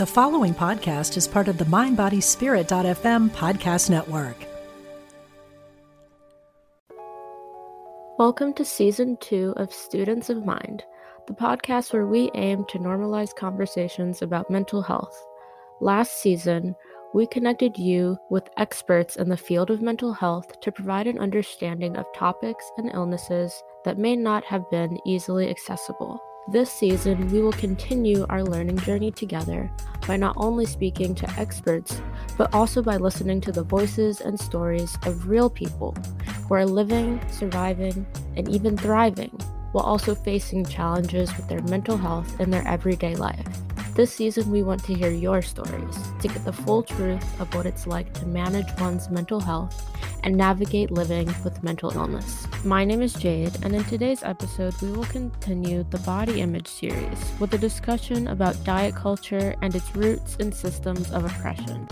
The following podcast is part of the MindBodySpirit.fm podcast network. Welcome to season two of Students of Mind, the podcast where we aim to normalize conversations about mental health. Last season, we connected you with experts in the field of mental health to provide an understanding of topics and illnesses that may not have been easily accessible. This season, we will continue our learning journey together by not only speaking to experts, but also by listening to the voices and stories of real people who are living, surviving, and even thriving while also facing challenges with their mental health in their everyday life. This season, we want to hear your stories to get the full truth of what it's like to manage one's mental health and navigate living with mental illness. My name is Jayde, and in today's episode, we will continue the body image series with a discussion about diet culture and its roots and systems of oppression.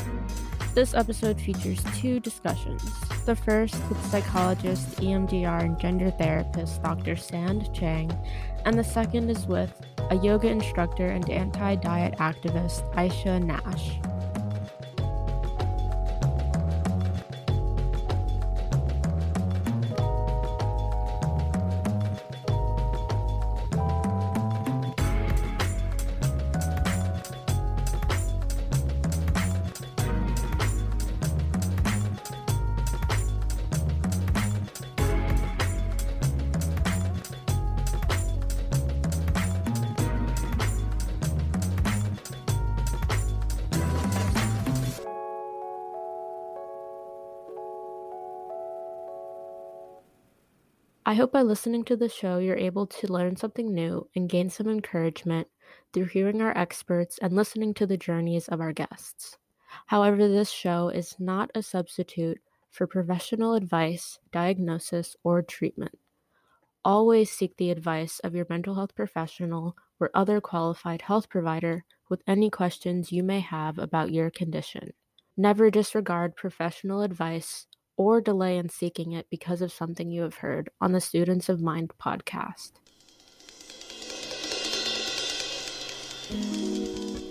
This episode features two discussions. The first with psychologist, EMDR, and gender therapist Dr. Sand Chang, and the second is with a yoga instructor and anti diet activist, Aisha Nash. I hope by listening to the show, you're able to learn something new and gain some encouragement through hearing our experts and listening to the journeys of our guests. However, this show is not a substitute for professional advice, diagnosis, or treatment. Always seek the advice of your mental health professional or other qualified health provider with any questions you may have about your condition. Never disregard professional advice or delay in seeking it because of something you have heard on the Students of Mind podcast.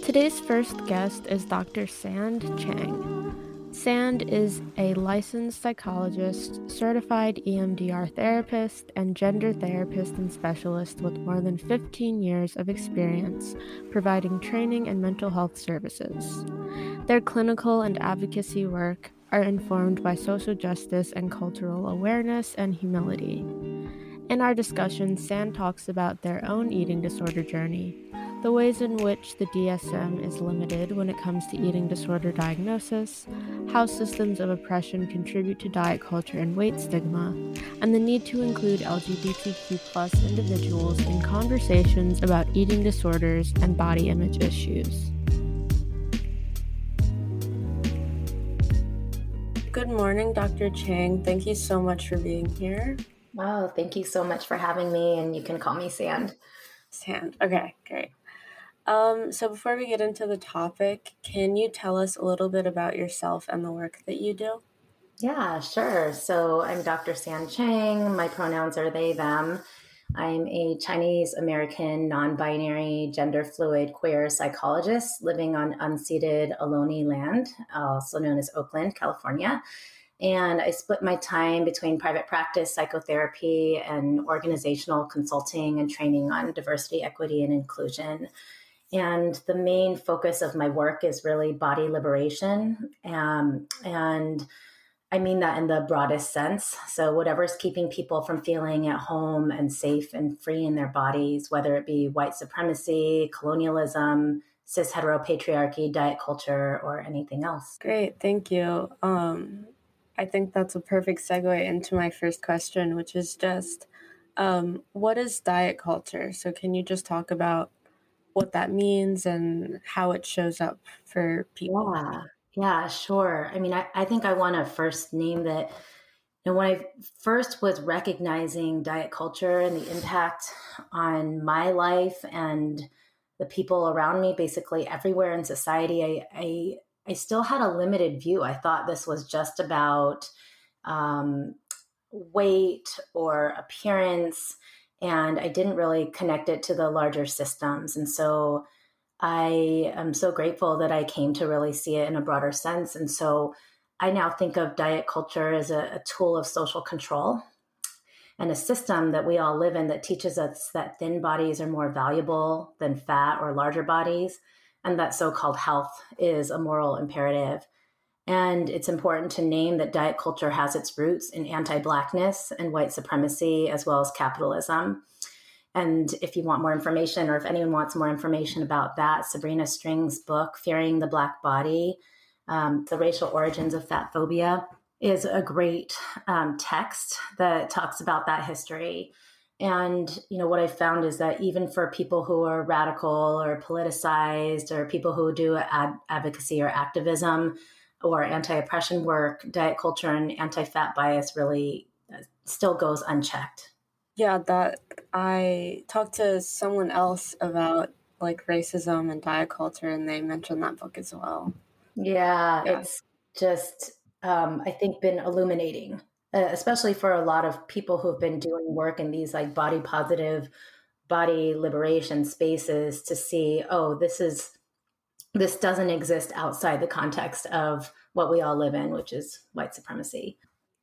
Today's first guest is Dr. Sand Chang. Sand is a licensed psychologist, certified EMDR therapist, and gender therapist and specialist with more than 15 years of experience providing training and mental health services. Their clinical and advocacy work are informed by social justice and cultural awareness and humility. In our discussion, Sand talks about their own eating disorder journey, the ways in which the DSM is limited when it comes to eating disorder diagnosis, how systems of oppression contribute to diet culture and weight stigma, and the need to include LGBTQ individuals in conversations about eating disorders and body image issues. Good morning, Dr. Chang. Thank you so much for being here. Oh, thank you so much for having me, and you can call me Sand. Sand. Okay, great. Um, so before we get into the topic, can you tell us a little bit about yourself and the work that you do? Yeah, sure. So I'm Dr. Sand Chang. My pronouns are they, them. I'm a Chinese American, non binary, gender fluid, queer psychologist living on unceded Ohlone land, also known as Oakland, California. And I split my time between private practice, psychotherapy, and organizational consulting and training on diversity, equity, and inclusion. And the main focus of my work is really body liberation um, and I mean that in the broadest sense. So, whatever's keeping people from feeling at home and safe and free in their bodies, whether it be white supremacy, colonialism, cis heteropatriarchy, diet culture, or anything else. Great, thank you. Um, I think that's a perfect segue into my first question, which is just um, what is diet culture? So, can you just talk about what that means and how it shows up for people? Yeah. Yeah, sure. I mean, I, I think I want to first name that. And when I first was recognizing diet culture and the impact on my life and the people around me, basically everywhere in society, I, I, I still had a limited view. I thought this was just about um, weight or appearance, and I didn't really connect it to the larger systems. And so I am so grateful that I came to really see it in a broader sense. And so I now think of diet culture as a, a tool of social control and a system that we all live in that teaches us that thin bodies are more valuable than fat or larger bodies, and that so called health is a moral imperative. And it's important to name that diet culture has its roots in anti Blackness and white supremacy, as well as capitalism. And if you want more information, or if anyone wants more information about that, Sabrina Strings' book, Fearing the Black Body um, The Racial Origins of Fat Phobia, is a great um, text that talks about that history. And you know what I found is that even for people who are radical or politicized, or people who do ad- advocacy or activism or anti-oppression work, diet culture and anti-fat bias really uh, still goes unchecked. Yeah, that I talked to someone else about like racism and diet culture, and they mentioned that book as well. Yeah, yeah. it's just um, I think been illuminating, uh, especially for a lot of people who've been doing work in these like body positive, body liberation spaces to see, oh, this is this doesn't exist outside the context of what we all live in, which is white supremacy.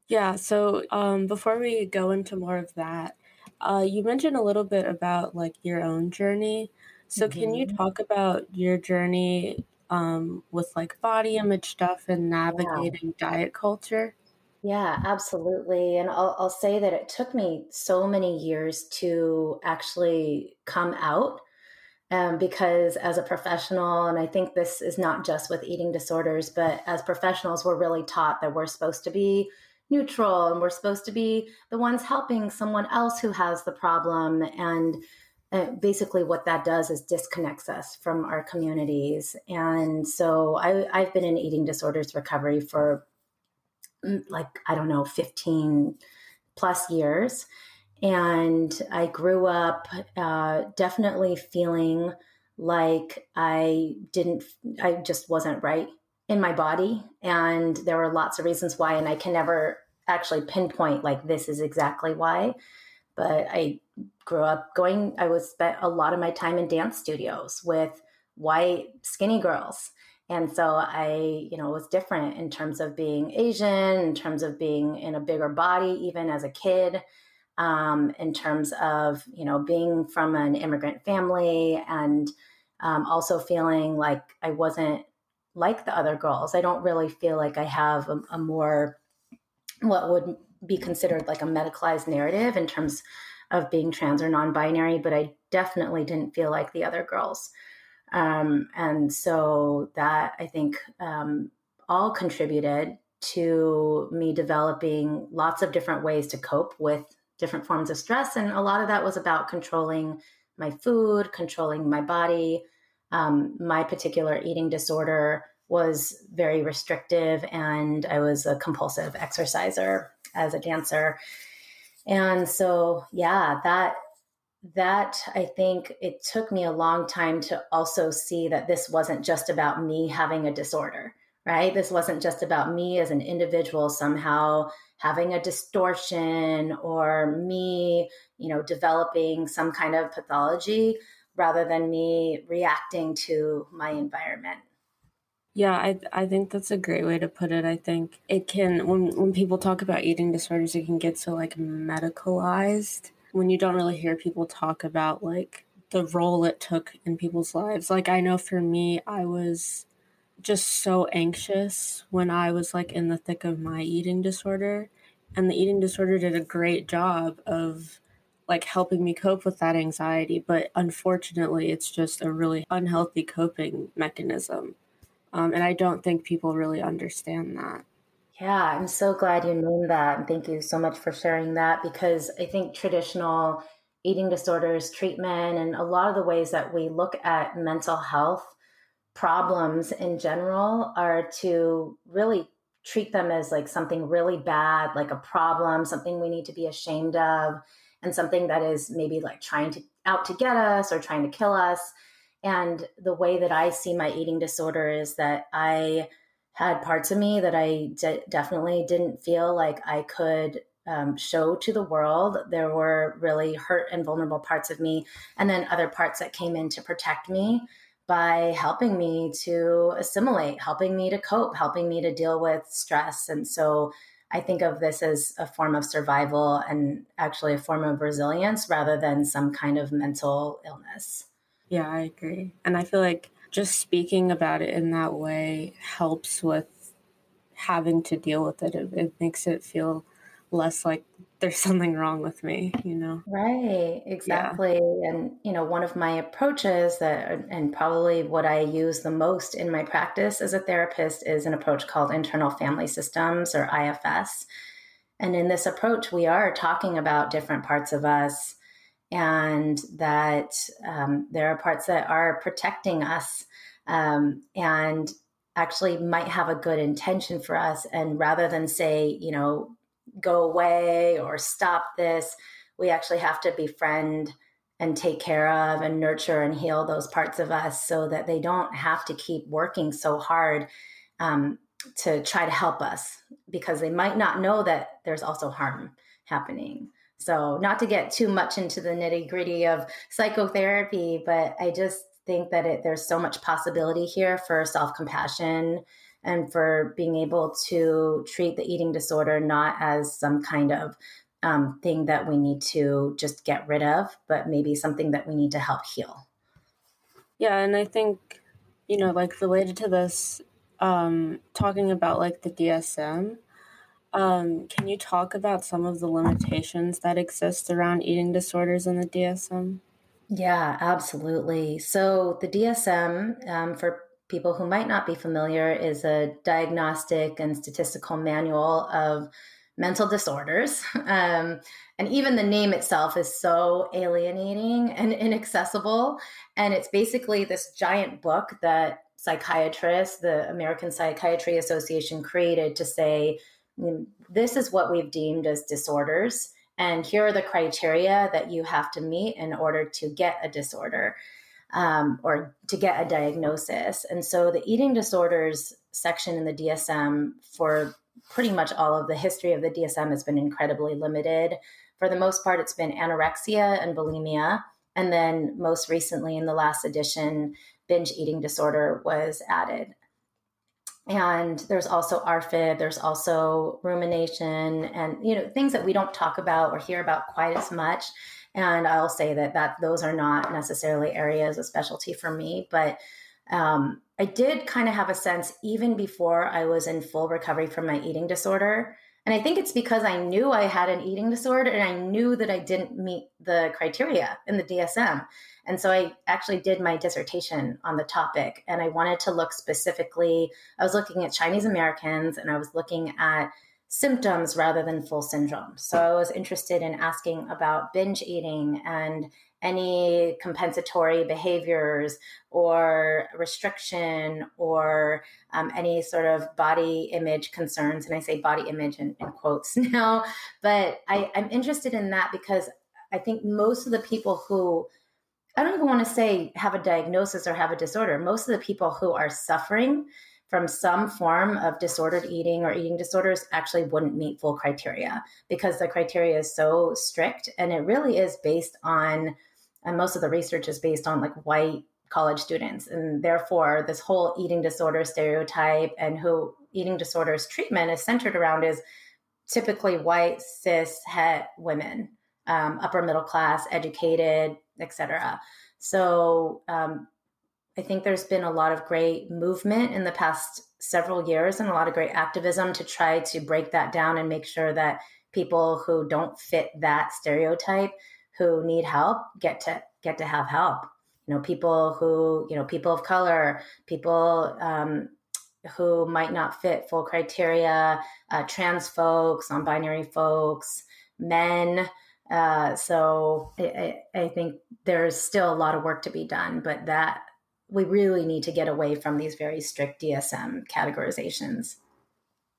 Yeah. So um, before we go into more of that, uh, you mentioned a little bit about like your own journey. So mm-hmm. can you mm-hmm. talk about your journey um, with like body image stuff and navigating yeah. diet culture? Yeah, absolutely. And I'll, I'll say that it took me so many years to actually come out um, because as a professional, and I think this is not just with eating disorders, but as professionals, we're really taught that we're supposed to be neutral and we're supposed to be the ones helping someone else who has the problem. And uh, basically, what that does is disconnects us from our communities. And so I, I've been in eating disorders recovery for mm, like, I don't know, 15 plus years. And I grew up uh, definitely feeling like I didn't, I just wasn't right in my body. And there were lots of reasons why. And I can never actually pinpoint, like, this is exactly why. But I grew up going, I was spent a lot of my time in dance studios with white, skinny girls. And so I, you know, was different in terms of being Asian, in terms of being in a bigger body, even as a kid um, in terms of you know being from an immigrant family and um, also feeling like I wasn't like the other girls. I don't really feel like I have a, a more what would be considered like a medicalized narrative in terms of being trans or non-binary, but I definitely didn't feel like the other girls. Um, and so that I think um, all contributed to me developing lots of different ways to cope with different forms of stress. And a lot of that was about controlling my food, controlling my body. Um, my particular eating disorder was very restrictive, and I was a compulsive exerciser as a dancer. And so, yeah, that that I think it took me a long time to also see that this wasn't just about me having a disorder, right? This wasn't just about me as an individual somehow having a distortion or me, you know, developing some kind of pathology rather than me reacting to my environment. Yeah, I I think that's a great way to put it. I think it can when when people talk about eating disorders, it can get so like medicalized when you don't really hear people talk about like the role it took in people's lives. Like I know for me, I was just so anxious when I was like in the thick of my eating disorder. And the eating disorder did a great job of like helping me cope with that anxiety. But unfortunately, it's just a really unhealthy coping mechanism. Um, and I don't think people really understand that. Yeah, I'm so glad you named that. And thank you so much for sharing that because I think traditional eating disorders treatment and a lot of the ways that we look at mental health problems in general are to really treat them as like something really bad, like a problem, something we need to be ashamed of, and something that is maybe like trying to out to get us or trying to kill us. And the way that I see my eating disorder is that I had parts of me that I de- definitely didn't feel like I could um, show to the world. There were really hurt and vulnerable parts of me, and then other parts that came in to protect me by helping me to assimilate, helping me to cope, helping me to deal with stress. And so I think of this as a form of survival and actually a form of resilience rather than some kind of mental illness. Yeah, I agree. And I feel like just speaking about it in that way helps with having to deal with it. It, it makes it feel less like there's something wrong with me, you know? Right, exactly. Yeah. And, you know, one of my approaches that, and probably what I use the most in my practice as a therapist is an approach called internal family systems or IFS. And in this approach, we are talking about different parts of us and that um, there are parts that are protecting us um, and actually might have a good intention for us. And rather than say, you know, go away or stop this. We actually have to befriend and take care of and nurture and heal those parts of us so that they don't have to keep working so hard um, to try to help us because they might not know that there's also harm happening. So, not to get too much into the nitty gritty of psychotherapy, but I just think that it, there's so much possibility here for self compassion and for being able to treat the eating disorder not as some kind of um, thing that we need to just get rid of, but maybe something that we need to help heal. Yeah, and I think, you know, like related to this, um, talking about like the DSM, um, can you talk about some of the limitations that exist around eating disorders in the DSM? Yeah, absolutely. So the DSM, um, for people who might not be familiar, is a diagnostic and statistical manual of mental disorders. Um, and even the name itself is so alienating and inaccessible. And it's basically this giant book that psychiatrists, the American Psychiatry Association, created to say, this is what we've deemed as disorders. And here are the criteria that you have to meet in order to get a disorder um, or to get a diagnosis. And so the eating disorders section in the DSM for pretty much all of the history of the DSM has been incredibly limited. For the most part, it's been anorexia and bulimia. And then most recently in the last edition, binge eating disorder was added. And there's also ARFID, there's also rumination and you know things that we don't talk about or hear about quite as much and I'll say that that those are not necessarily areas of specialty for me, but um, I did kind of have a sense even before I was in full recovery from my eating disorder. And I think it's because I knew I had an eating disorder and I knew that I didn't meet the criteria in the DSM. And so I actually did my dissertation on the topic and I wanted to look specifically, I was looking at Chinese Americans and I was looking at symptoms rather than full syndrome. So I was interested in asking about binge eating and any compensatory behaviors or restriction or um, any sort of body image concerns. And I say body image in, in quotes now, but I, I'm interested in that because I think most of the people who I don't even want to say have a diagnosis or have a disorder. Most of the people who are suffering from some form of disordered eating or eating disorders actually wouldn't meet full criteria because the criteria is so strict and it really is based on and most of the research is based on like white college students. And therefore this whole eating disorder stereotype and who eating disorders treatment is centered around is typically white cis het women um, upper middle class educated etc so um, I think there's been a lot of great movement in the past several years and a lot of great activism to try to break that down and make sure that people who don't fit that stereotype who need help get to get to have help. You know people who you know people of color people um, who might not fit full criteria uh, trans folks non-binary folks men. Uh, so I, I think there's still a lot of work to be done but that we really need to get away from these very strict DSM categorizations.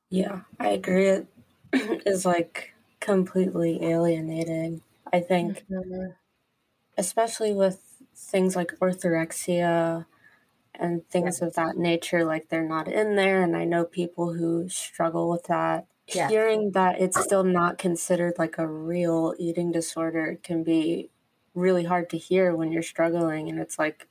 Yeah, I agree. It is like completely alienating. I think, mm-hmm. especially with things like orthorexia and things of that nature, like they're not in there. And I know people who struggle with that. Yeah. Hearing that it's still not considered like a real eating disorder can be really hard to hear when you're struggling. And it's like,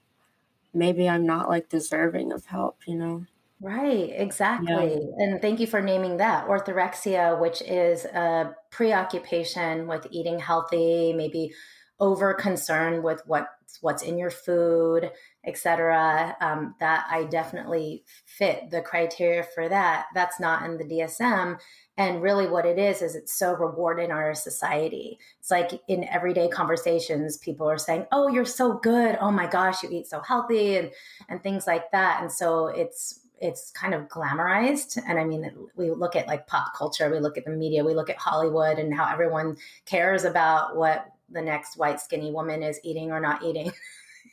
maybe I'm not like deserving of help, you know? Right, exactly. Yeah. And thank you for naming that orthorexia, which is a preoccupation with eating healthy, maybe over concern with what's what's in your food, etc. Um, that I definitely fit the criteria for that. That's not in the DSM. And really, what it is is it's so rewarded in our society. It's like in everyday conversations, people are saying, "Oh, you're so good! Oh my gosh, you eat so healthy," and and things like that. And so it's it's kind of glamorized and i mean we look at like pop culture we look at the media we look at hollywood and how everyone cares about what the next white skinny woman is eating or not eating.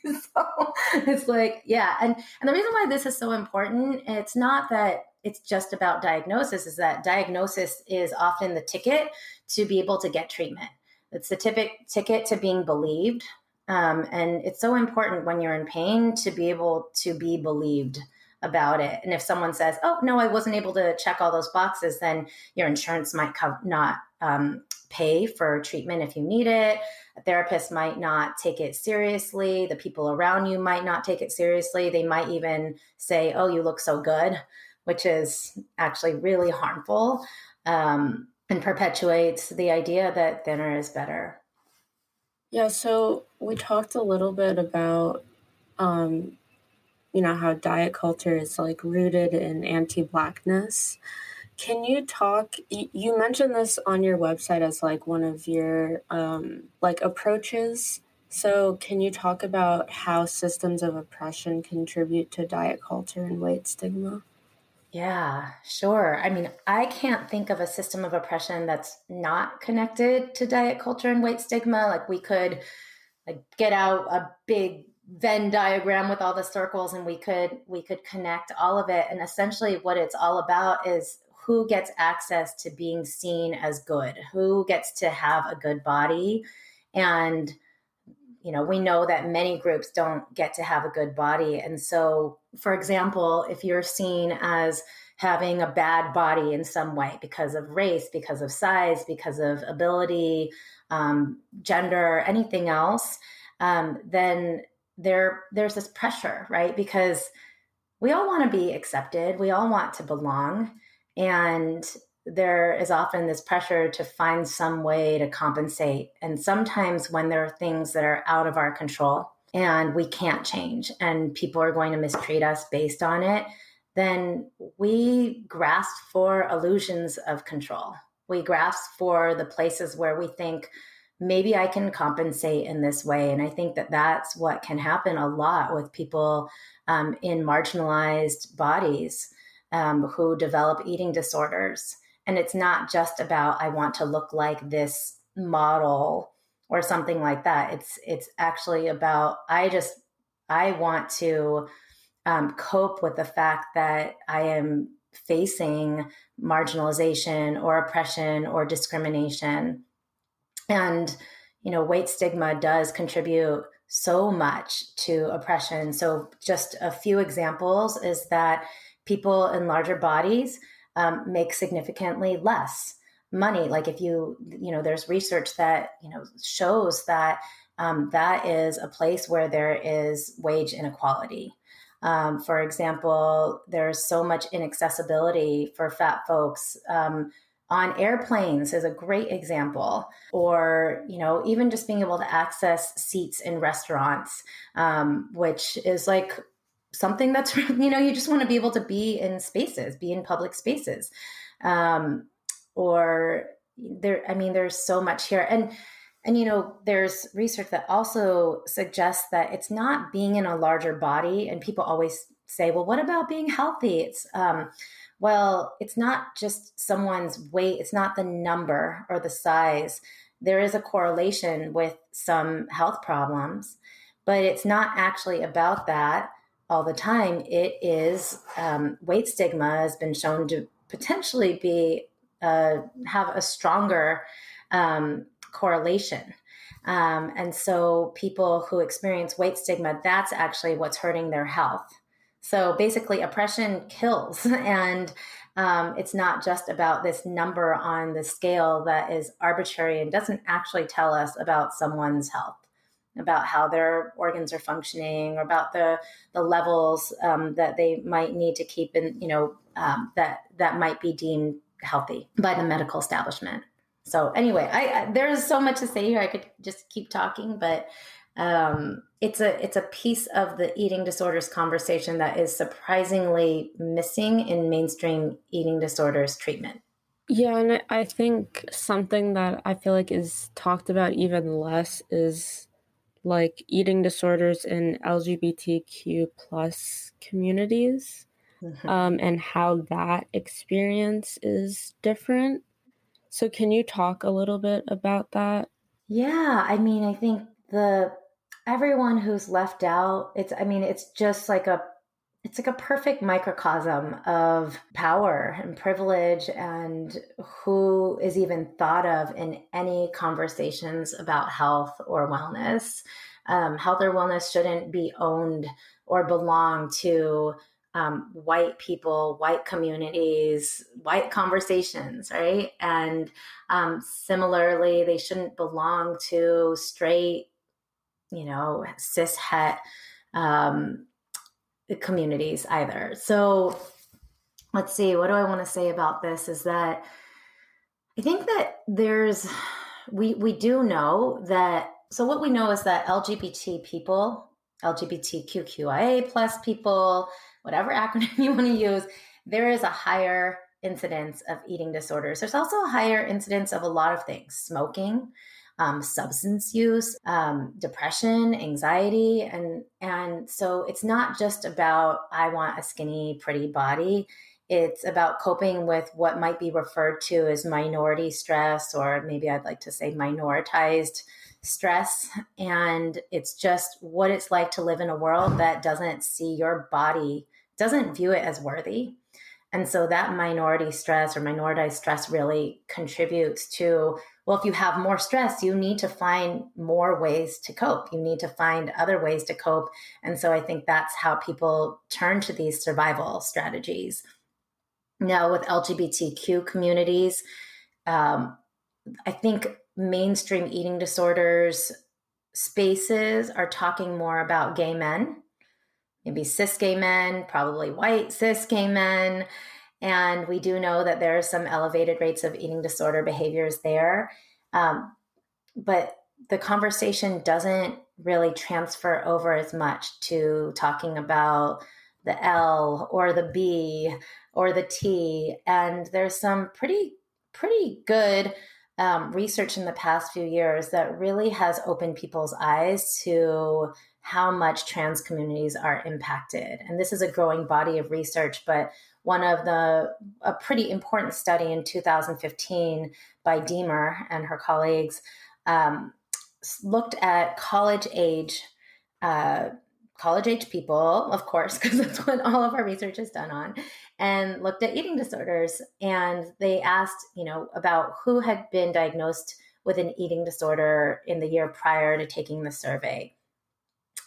So it's like yeah and and the reason why this is so important it's not that it's just about diagnosis is that diagnosis is often the ticket to be able to get treatment. It's the ticket ticket to being believed um, and it's so important when you're in pain to be able to be believed about it. And if someone says oh no i wasn't able to check all those boxes then your insurance might co- not um, pay for treatment if you need it. A therapist might not take it seriously. The people around you might not take it seriously. They might even say, Oh, you look so good, which is actually really harmful um, and perpetuates the idea that thinner is better. Yeah, so we talked a little bit about, um, you know, how diet culture is like rooted in anti Blackness. Can you talk? You mentioned this on your website as like one of your um, like approaches. So, can you talk about how systems of oppression contribute to diet culture and weight stigma? Yeah, sure. I mean, I can't think of a system of oppression that's not connected to diet culture and weight stigma. Like we could like get out a big Venn diagram with all the circles and we could we could connect all of it and essentially what it's all about is who gets access to being seen as good, who gets to have a good body. And, you know, we know that many groups don't get to have a good body. And so, for example, if you're seen as having a bad body in some way because of race, because of size, because of ability, um, gender, anything else, um, then there there's this pressure, right? Because we all want to be accepted, we all want to belong, and there is often this pressure to find some way to compensate. And sometimes when there are things that are out of our control and we can't change, and people are going to mistreat us based on it, then we grasp for illusions of control. We grasp for the places where we think, maybe I can compensate in this way. And I think that that's what can happen a lot with people um, in marginalized bodies um, who develop eating disorders. And it's not just about, I want to look like this model or something like that. It's, it's actually about, I just, I want to um, cope with the fact that I am facing marginalization or oppression or discrimination. And, you know, weight stigma does contribute so much to oppression. So, just a few examples is that people in larger bodies um, make significantly less money. Like if you, you know, there's research that, you know, shows that um, that is a place where there is wage inequality. Um, for example, there's so much inaccessibility for fat folks. Um, on airplanes is a great example or you know even just being able to access seats in restaurants um, which is like something that's you know you just want to be able to be in spaces be in public spaces. Um, or there i mean there's so much here. And and you know there's research that also suggests that it's not being in a larger body and people always say well what about being healthy? It's um, well it's not just someone's weight it's not the number or the size. There is a correlation with some health problems but it's not actually about that all the time, it is um, weight stigma has been shown to potentially be uh, have a stronger um, correlation. Um, and so, people who experience weight stigma, that's actually what's hurting their health. So, basically, oppression kills. And um, it's not just about this number on the scale that is arbitrary and doesn't actually tell us about someone's health. About how their organs are functioning or about the the levels um, that they might need to keep in you know um, that that might be deemed healthy by the medical establishment. So anyway I, I there's so much to say here. I could just keep talking but um, it's a it's a piece of the eating disorders conversation that is surprisingly missing in mainstream eating disorders treatment. Yeah, and I think something that I feel like is talked about even less is like eating disorders in LGBTQ plus communities mm-hmm. um, and how that experience is different. So, can you talk a little bit about that? Yeah, I mean, I think the everyone who's left out, it's, I mean, it's just like a it's like a perfect microcosm of power and privilege and who is even thought of in any conversations about health or wellness. Um, health or wellness shouldn't be owned or belong to um, white people, white communities, white conversations, right? And um, similarly, they shouldn't belong to straight, you know, cis het um, communities either. So let's see, what do I want to say about this is that I think that there's we we do know that so what we know is that LGBT people, LGBTQIA plus people, whatever acronym you want to use, there is a higher incidence of eating disorders. There's also a higher incidence of a lot of things, smoking, um, substance use, um, depression, anxiety, and and so it's not just about I want a skinny, pretty body. It's about coping with what might be referred to as minority stress, or maybe I'd like to say minoritized stress. And it's just what it's like to live in a world that doesn't see your body, doesn't view it as worthy. And so that minority stress or minoritized stress really contributes to well, if you have more stress, you need to find more ways to cope. You need to find other ways to cope. And so I think that's how people turn to these survival strategies. Now, with LGBTQ communities, um, I think mainstream eating disorders spaces are talking more about gay men, maybe cis gay men, probably white cis gay men. And we do know that there are some elevated rates of eating disorder behaviors there. Um, but the conversation doesn't really transfer over as much to talking about the L or the B or the T. And there's some pretty, pretty good um, research in the past few years that really has opened people's eyes to how much trans communities are impacted. And this is a growing body of research, but one of the a pretty important study in 2015 by Diemer and her colleagues um, looked at college age uh, college age people, of course, because that's what all of our research is done on, and looked at eating disorders. And they asked, you know, about who had been diagnosed with an eating disorder in the year prior to taking the survey.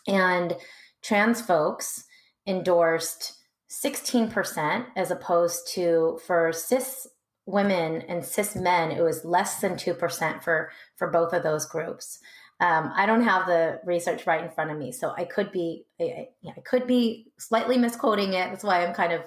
And trans folks endorsed 16% as opposed to for cis women and cis men it was less than 2% for for both of those groups. Um, i don't have the research right in front of me so i could be I, I could be slightly misquoting it that's why i'm kind of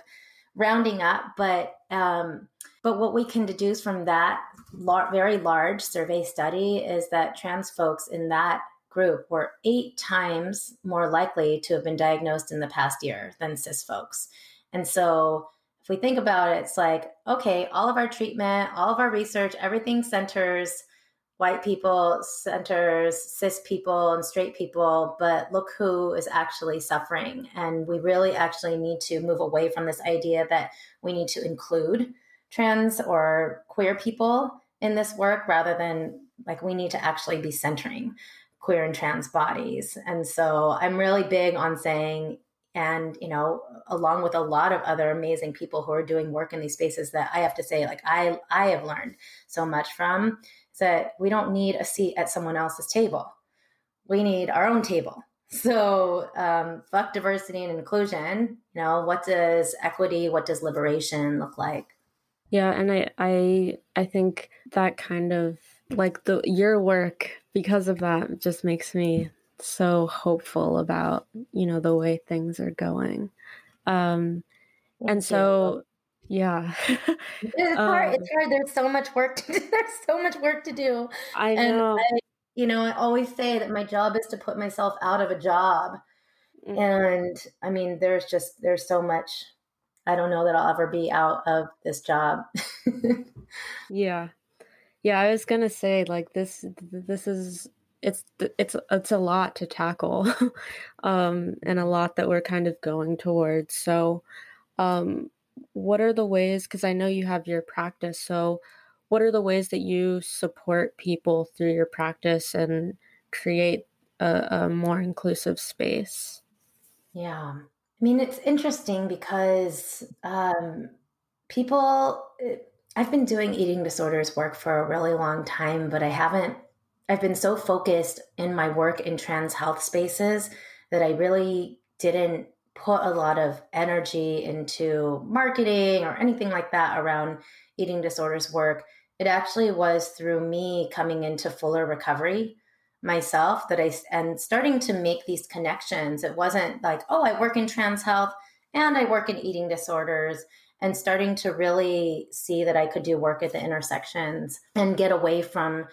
rounding up but um, but what we can deduce from that lar- very large survey study is that trans folks in that group were eight times more likely to have been diagnosed in the past year than cis folks. And so if we think about it, it's like, okay, all of our treatment, all of our research, everything centers white people, centers cis people and straight people, but look who is actually suffering. And we really actually need to move away from this idea that we need to include trans or queer people in this work rather than like we need to actually be centering queer and trans bodies. And so I'm really big on saying, and you know, along with a lot of other amazing people who are doing work in these spaces that I have to say, like I I have learned so much from, is that we don't need a seat at someone else's table. We need our own table. So um, fuck diversity and inclusion. You know, what does equity, what does liberation look like? Yeah, and I I I think that kind of like the your work because of that just makes me so hopeful about you know the way things are going. Um, and so yeah. it's um, hard. It's hard. There's so much work to do. There's so much work to do. I know. I, you know, I always say that my job is to put myself out of a job. Mm-hmm. And I mean, there's just there's so much I don't know that I'll ever be out of this job. yeah. Yeah, I was to say like this this is it's it's it's a lot to tackle um and a lot that we're kind of going towards. So um what are the ways because i know you have your practice so what are the ways that you support people through your practice and create a, a more inclusive space yeah i mean it's interesting because um, people eh, i've been doing eating disorders work for a really long time but i haven't i've been so focused in my work in trans health spaces that i really didn't put a lot of energy into marketing or anything like that around eating disorders work. It actually was through me coming into fuller recovery myself that I and starting to make these connections. It wasn't like, oh, I work in trans health and I work in eating disorders and starting to really see that I could do work at the intersections and get away from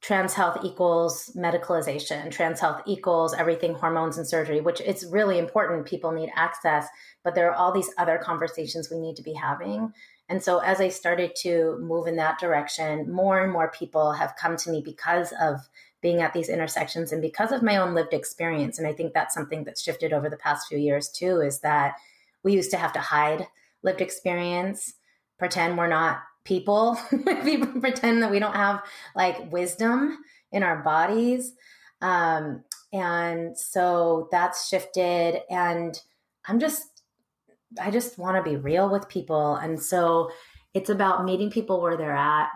trans health equals medicalization trans health equals everything hormones and surgery which it's really important people need access but there are all these other conversations we need to be having. And so as i started to move in that direction more and more people have come to me because of being at these intersections and because of my own lived experience. And i think that's something that's shifted over the past few years too is that we used to have to hide lived experience pretend we're not people pretend that we don't have like wisdom in our bodies. Um, and so that's shifted and i'm just i just want to be real with people. And so it's about meeting people where they're at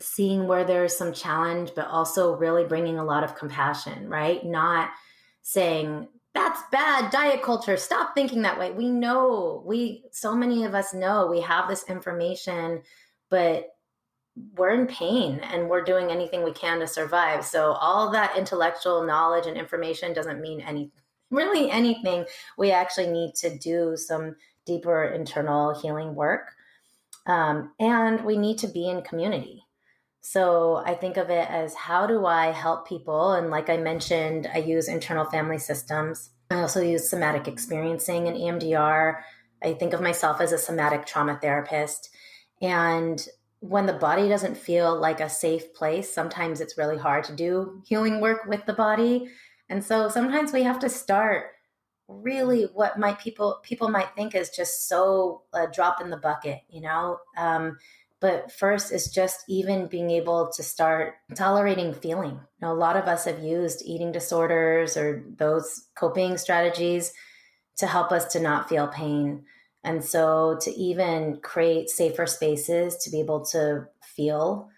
seeing where there's some challenge but also really bringing a lot of compassion right? Not saying that's bad diet culture. Stop thinking that way. We know we so many of us know we have this information but we're in pain and we're doing anything we can to survive. So all that intellectual knowledge and information doesn't mean any really anything. We actually need to do some deeper internal healing work. Um, and we need to be in community so I think of it as how do I help people? And like I mentioned, I use internal family systems. I also use somatic experiencing and EMDR. I think of myself as a somatic trauma therapist. And when the body doesn't feel like a safe place, sometimes it's really hard to do healing work with the body. And so sometimes we have to start really what might people people might think is just so a drop in the bucket, you know. Um, but first is just even being able to start tolerating feeling. You know, a lot of us have used eating disorders or those coping strategies to help us to not feel pain. And so to even create safer spaces to be able to feel,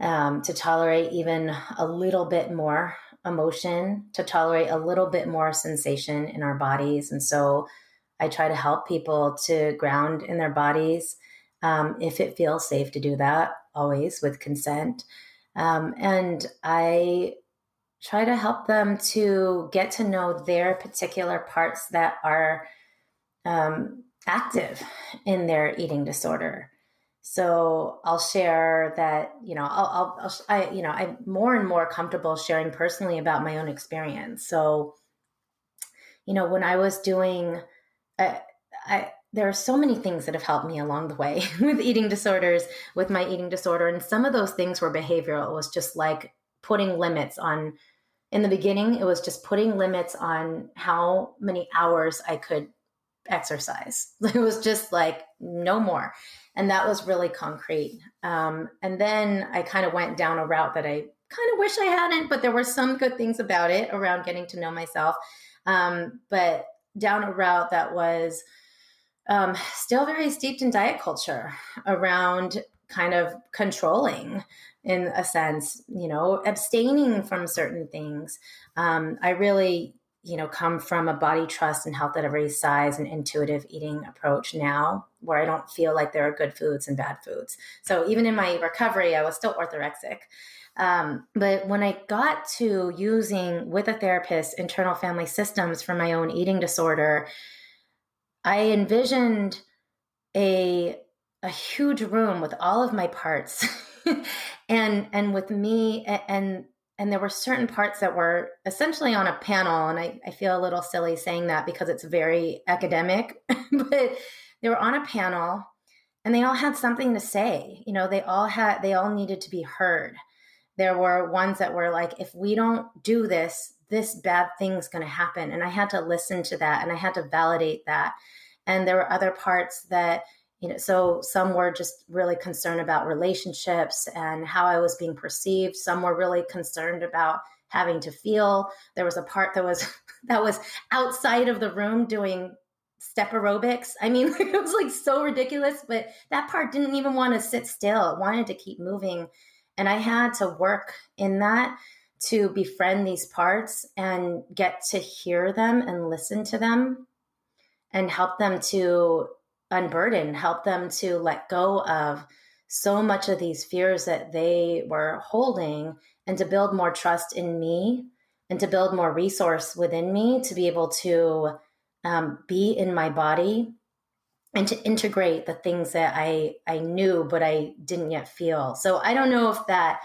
um, to tolerate even a little bit more emotion, to tolerate a little bit more sensation in our bodies. And so I try to help people to ground in their bodies um, if it feels safe to do that, always with consent. Um, and I try to help them to get to know their particular parts that are um, active in their eating disorder. So I'll share that, you know, I'll, I'll, i you know, I'm more and more comfortable sharing personally about my own experience. So, you know, when I was doing, I, I there are so many things that have helped me along the way with eating disorders, with my eating disorder. And some of those things were behavioral. It was just like putting limits on, in the beginning, it was just putting limits on how many hours I could exercise. It was just like no more. And that was really concrete. Um, and then I kind of went down a route that I kind of wish I hadn't, but there were some good things about it around getting to know myself. Um, but down a route that was, um, still very steeped in diet culture around kind of controlling in a sense you know abstaining from certain things. Um, i really you know come from a body trust and health at every size and intuitive eating approach now where i don't feel like there are good foods and bad foods. So even in my recovery i was still orthorexic. Um, but when I got to using with a therapist internal family systems for my own eating disorder, I envisioned a a huge room with all of my parts and and with me and and there were certain parts that were essentially on a panel and I, I feel a little silly saying that because it's very academic but they were on a panel and they all had something to say. You know they all had they all needed to be heard there were ones that were like if we don't do this this bad thing's going to happen. And i had to listen to that and i had to validate that. And there were other parts that you know so some were just really concerned about relationships and how i was being perceived. Some were really concerned about having to feel. There was a part that was that was outside of the room doing step aerobics. I mean it was like so ridiculous but that part didn't even want to sit still. It wanted to keep moving and i had to work in that to befriend these parts and get to hear them and listen to them and help them to unburden, help them to let go of so much of these fears that they were holding and to build more trust in me and to build more resource within me to be able to um, be in my body and to integrate the things that I I knew but I didn't yet feel. So I don't know if that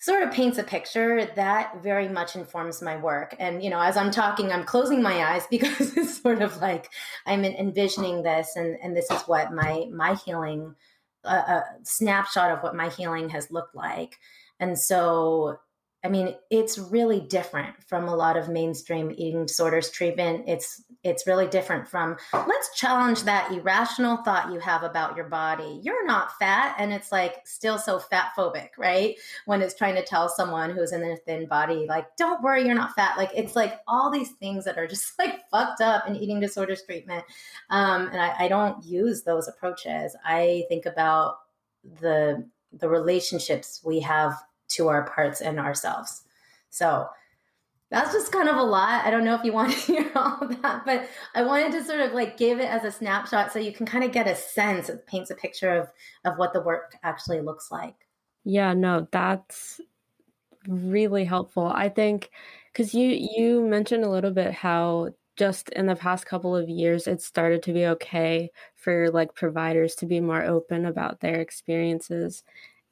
sort of paints a picture. That very much informs my work. And you know as i'm talking i'm closing my eyes because it's sort of like i'm envisioning this and and this is what my my healing a uh, uh, snapshot of what my healing has looked like. And so I mean, it's really different from a lot of mainstream eating disorders treatment. It's it's really different from let's challenge that irrational thought you have about your body. You're not fat, and it's like still so fat phobic, right? When it's trying to tell someone who's in a thin body, like, don't worry, you're not fat. Like it's like all these things that are just like fucked up in eating disorders treatment. Um, and I, I don't use those approaches. I think about the the relationships we have to our parts and ourselves. So that's just kind of a lot. I don't know if you want to hear all of that, but I wanted to sort of like give it as a snapshot so you can kind of get a sense. It paints a picture of of what the work actually looks like. Yeah, no, that's really helpful. I think because you you mentioned a little bit how just in the past couple of years it started to be okay for like providers to be more open about their experiences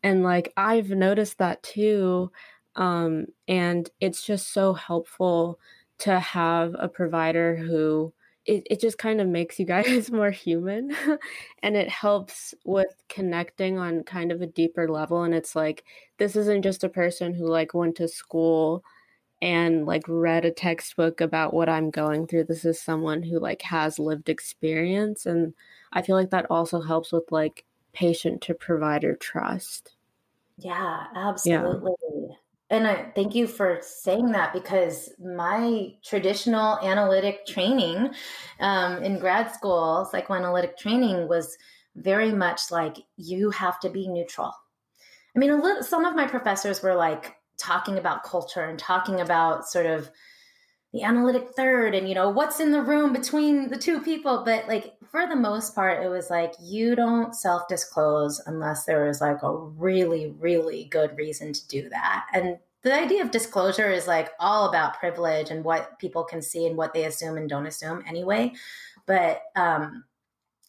and like I've noticed that too. Um, and it's just so helpful to have a provider who it, it just kind of makes you guys more human and it helps with connecting on kind of a deeper level. And it's like, this isn't just a person who like went to school and like read a textbook about what I'm going through. This is someone who like has lived experience. And I feel like that also helps with like patient to provider trust. Yeah, absolutely. Yeah. And I thank you for saying that because my traditional analytic training um, in grad school, psychoanalytic training, was very much like you have to be neutral. I mean, a little, some of my professors were like talking about culture and talking about sort of the analytic third and you know what's in the room between the two people. But like for the most part it was like you don't self disclose unless there is like a really really good reason to do that. And the idea of disclosure is like all about privilege and what people can see and what they assume and don't assume anyway. But um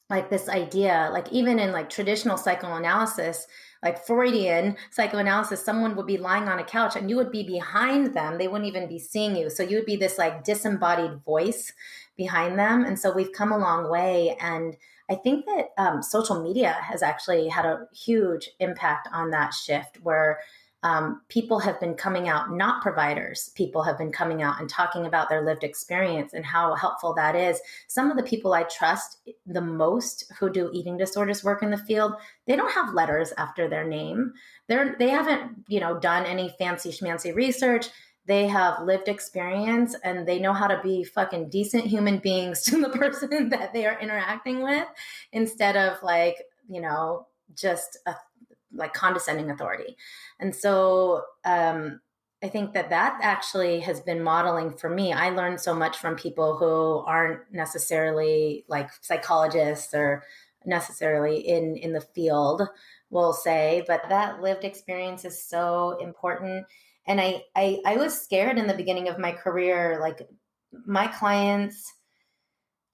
like this idea like even in like traditional psychoanalysis like Freudian psychoanalysis, someone would be lying on a couch and you would be behind them. They wouldn't even be seeing you. So you would be this like disembodied voice behind them. And so we've come a long way. And I think that um, social media has actually had a huge impact on that shift where um, people have been coming out, not providers, people have been coming out and talking about their lived experience and how helpful that is. Some of the people I trust the most who do eating disorders work in the field, they don't have letters after their name. They're they haven't, you know, done any fancy schmancy research. They have lived experience and they know how to be fucking decent human beings to the person that they are interacting with instead of like, you know, just a like condescending authority. And so um, I think that that actually has been modeling for me. I learned so much from people who aren't necessarily like psychologists or necessarily in in the field will say, but that lived experience is so important. And I, I, I was scared in the beginning of my career. Like my clients,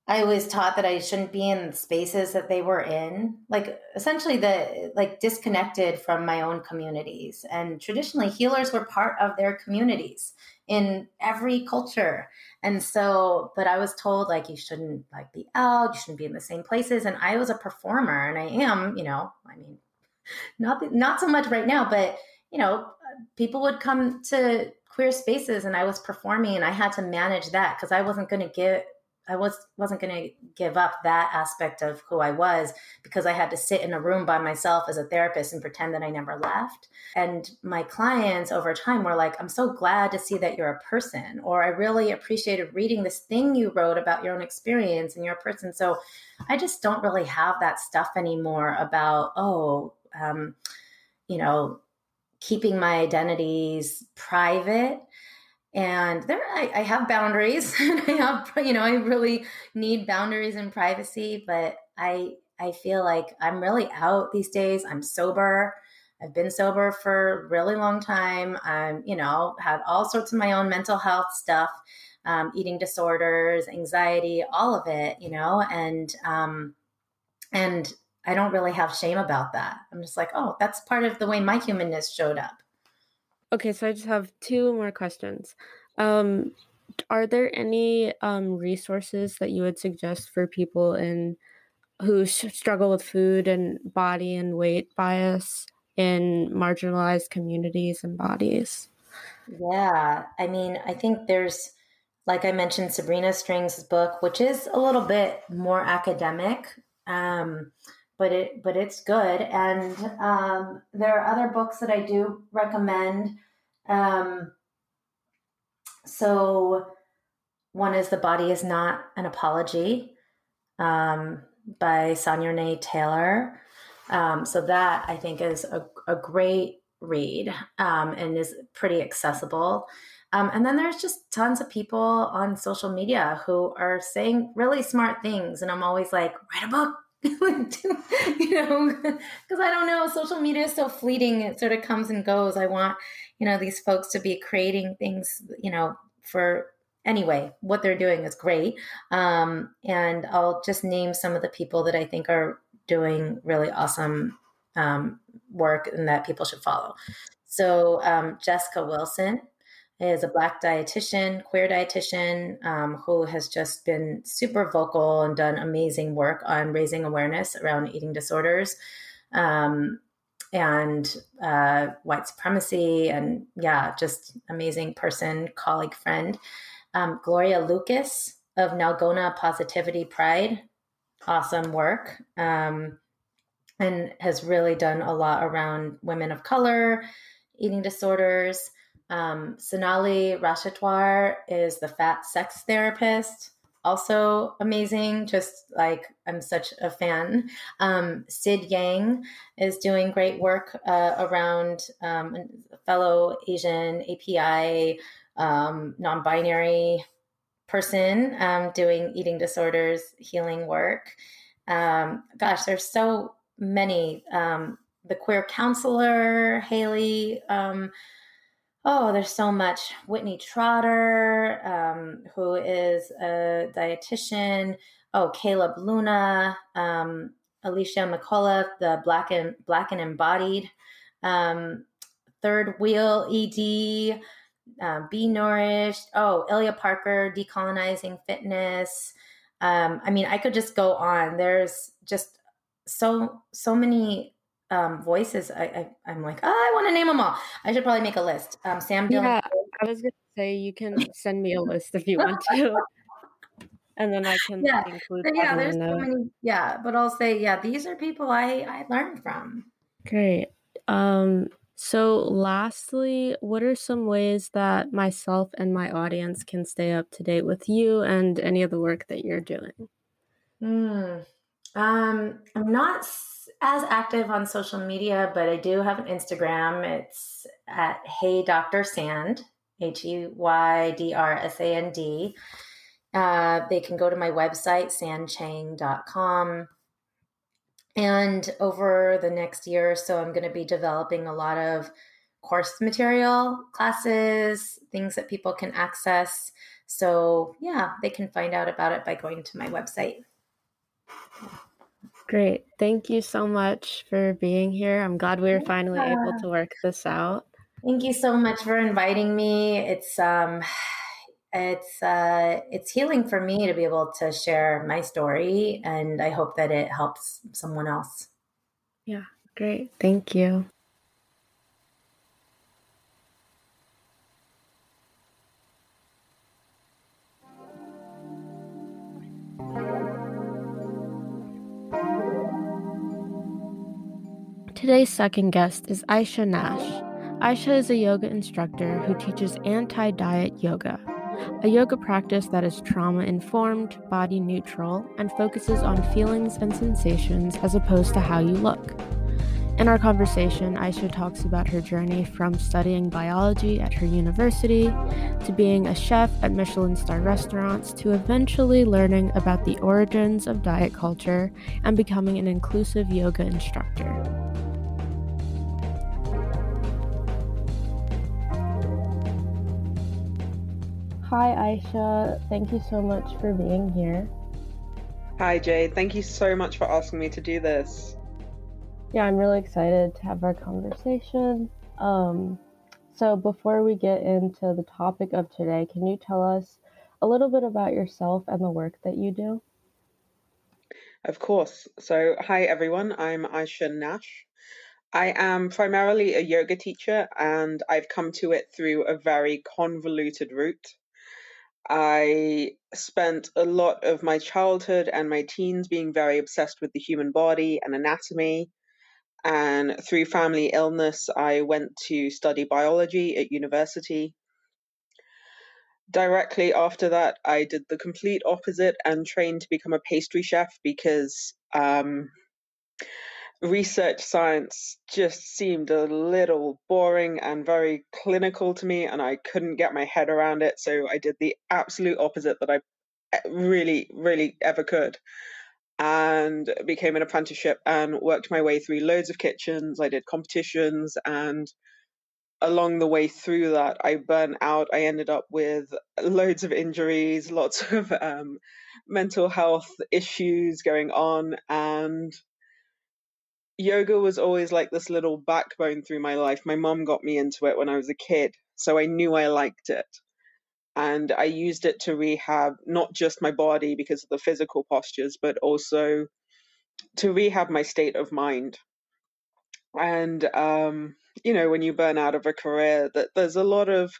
I was taught that I shouldn't be in spaces that they were in, like essentially the like disconnected from my own communities. And traditionally, healers were part of their communities in every culture. And so, but I was told like you shouldn't like be out, you shouldn't be in the same places. And I was a performer, and I am, you know, I mean, not not so much right now, but you know, people would come to queer spaces, and I was performing, and I had to manage that because I wasn't going to get I was wasn't going to give up that aspect of who I was because I had to sit in a room by myself as a therapist and pretend that I never left. And my clients over time were like, "I'm so glad to see that you're a person," or "I really appreciated reading this thing you wrote about your own experience and you're a person." So I just don't really have that stuff anymore about oh, um, you know, keeping my identities private and there I, I have boundaries and i have you know i really need boundaries and privacy but i i feel like i'm really out these days. I'm sober. I've been sober for a really long time. I'm you know had all sorts of my own mental health stuff um, eating disorders anxiety all of it you know and um and i don't really have shame about that. I'm just like oh that's part of the way my humanness showed up Okay, so I just have two more questions. Um, are there any um, resources that you would suggest for people in who struggle with food and body and weight bias in marginalized communities and bodies? Yeah, I mean, I think there's, like I mentioned, Sabrina Strings' book, which is a little bit more academic. Um, but it but it's good. And um, there are other books that I do recommend. Um, so one is "The Body Is Not an Apology" um, by Sonya Renee Taylor. Um, so that I think is a, a great read um, and is pretty accessible. Um, and then there's just tons of people on social media who are saying really smart things. And I'm always like, write a book, you know, because I don't know, social media is so fleeting. It sort of comes and goes. I want, you know, these folks to be creating things, you know, for anyway, what they're doing is great. Um, and I'll just name some of the people that I think are doing really awesome um, work and that people should follow. So, um, Jessica Wilson is a black dietitian, queer dietitian, um, who has just been super vocal and done amazing work on raising awareness around eating disorders um, and uh, white supremacy. And yeah, just amazing person, colleague, friend. Um, Gloria Lucas of Nalgona Positivity Pride, awesome work. Um, and has really done a lot around women of color, eating disorders. Um, Sonalee Rashatwar is the fat sex therapist. Also amazing. Just like I'm such a fan. Um, Sid Yang is doing great work uh, around um, fellow Asian API um, non binary person um, doing eating disorders healing work. Um, gosh, there's so many. The queer counselor, Haley. Oh, there's so much. Whitney Trotter, um, who is a dietitian. Oh, Caleb Luna, um, Alishia McCullough, the Black and Black and Embodied, um, Third Wheel ED, uh, Be Nourished. Oh, Ilya Parker, Decolonizing Fitness. Um, I mean, I could just go on. There's just so so many um, voices, I, I am like, oh, I want to name them all. I should probably make a list. Um, Sam. Yeah, I was gonna say you can send me a list if you want to, and then I can yeah. include. Yeah, there's so many. Yeah, but I'll say, yeah, these are people I I learned from. Great. Um. So, lastly, what are some ways that myself and my audience can stay up to date with you and any of the work that you're doing? Hmm. Um, I'm not as active on social media, but I do have an Instagram. It's at Hey Dr. Sand, H E Y D R S A N D. Uh, they can go to my website, sandchang.com. And over the next year or so, I'm going to be developing a lot of course material, classes, things that people can access. So, yeah, they can find out about it by going to my website. Great. Thank you so much for being here. I'm glad we were finally yeah. able to work this out. Thank you so much for inviting me. It's um it's uh it's healing for me to be able to share my story and I hope that it helps someone else. Yeah, great. Thank you. Today's second guest is Aisha Nash. Aisha is a yoga instructor who teaches anti diet yoga, a yoga practice that is trauma informed, body neutral, and focuses on feelings and sensations as opposed to how you look. In our conversation, Aisha talks about her journey from studying biology at her university to being a chef at Michelin star restaurants to eventually learning about the origins of diet culture and becoming an inclusive yoga instructor. Hi, Aisha. Thank you so much for being here. Hi, Jayde. Thank you so much for asking me to do this. Yeah, I'm really excited to have our conversation. Um, so, before we get into the topic of today, can you tell us a little bit about yourself and the work that you do? Of course. So, hi, everyone. I'm Aisha Nash. I am primarily a yoga teacher, and I've come to it through a very convoluted route. I spent a lot of my childhood and my teens being very obsessed with the human body and anatomy. And through family illness, I went to study biology at university. Directly after that, I did the complete opposite and trained to become a pastry chef because um, research science just seemed a little boring and very clinical to me, and I couldn't get my head around it. So I did the absolute opposite that I eh, really, really ever could. And became an apprenticeship and worked my way through loads of kitchens. I did competitions, and along the way through that, I burnt out. I ended up with loads of injuries, lots of um, mental health issues going on, and yoga was always like this little backbone through my life. My mom got me into it when I was a kid, so I knew I liked it. And I used it to rehab not just my body because of the physical postures, but also to rehab my state of mind. And um, you know, when you burn out of a career, that there's a lot of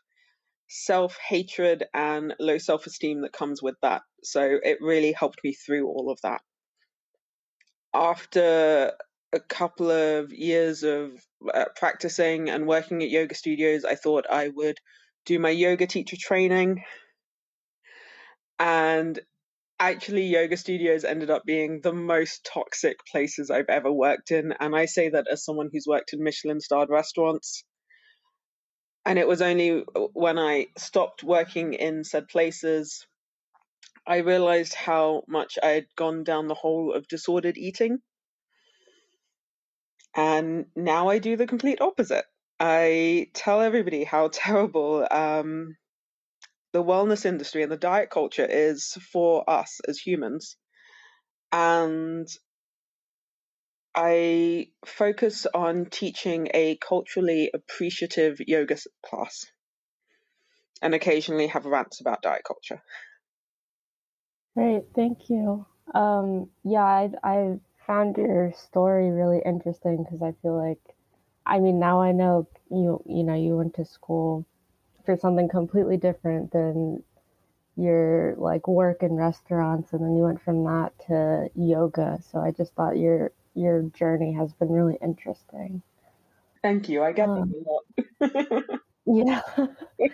self hatred and low self esteem that comes with that. So it really helped me through all of that. After a couple of years of uh, practicing and working at yoga studios, I thought I would do my yoga teacher training. And actually, yoga studios ended up being the most toxic places I've ever worked in. And I say that as someone who's worked in Michelin starred restaurants. And it was only when I stopped working in said places, I realized how much I had gone down the hole of disordered eating and now I do the complete opposite. I tell everybody how terrible um, the wellness industry and the diet culture is for us as humans. And I focus on teaching a culturally appreciative yoga class and occasionally have rants about diet culture. Great, thank you. Um, yeah, I, I found your story really interesting because I feel like, I mean, now I know you, you know, you went to school for something completely different than your like work in restaurants and then you went from that to yoga. So i just thought your your journey has been really interesting. Thank you. I get um, that. a lot yeah.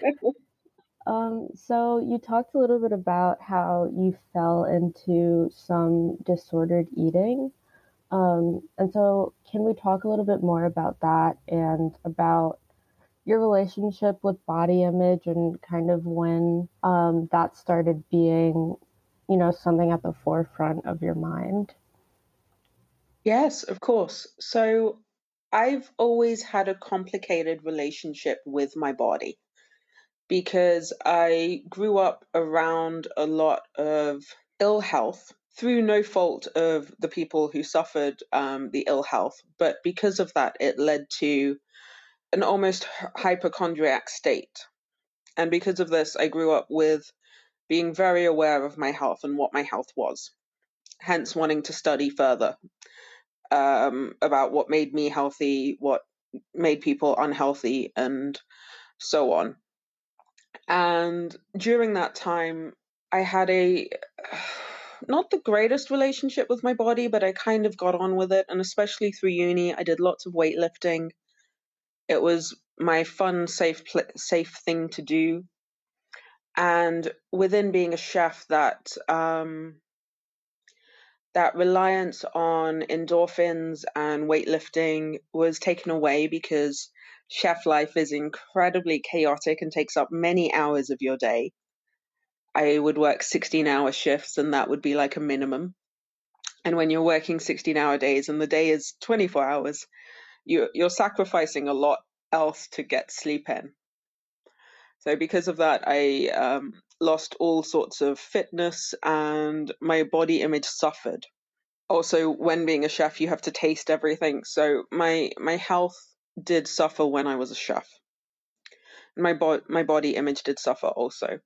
Um, so you talked a little bit about how you fell into some disordered eating um, and so, can we talk a little bit more about that and about your relationship with body image and kind of when um, that started being, you know, something at the forefront of your mind? Yes, of course. So I've always had a complicated relationship with my body because I grew up around a lot of ill health through no fault of the people who suffered um, the ill health, but because of that, it led to an almost hypochondriac state. And because of this, I grew up with being very aware of my health and what my health was, hence wanting to study further um, about what made me healthy, what made people unhealthy, and so on. And during that time, I had a not the greatest relationship with my body, but I kind of got on with it. And especially through uni, I did lots of weightlifting. It was my fun, safe, safe thing to do. And within being a chef, that um, that reliance on endorphins and weightlifting was taken away because chef life is incredibly chaotic and takes up many hours of your day. I would work 16 hour shifts, and that would be like a minimum. And when you're working 16 hour days and the day is 24 hours, you, you're sacrificing a lot else to get sleep in. So, because of that, I um, lost all sorts of fitness and my body image suffered. Also, when being a chef, you have to taste everything. So, my, my health did suffer when I was a chef. My, bo- my body image did suffer also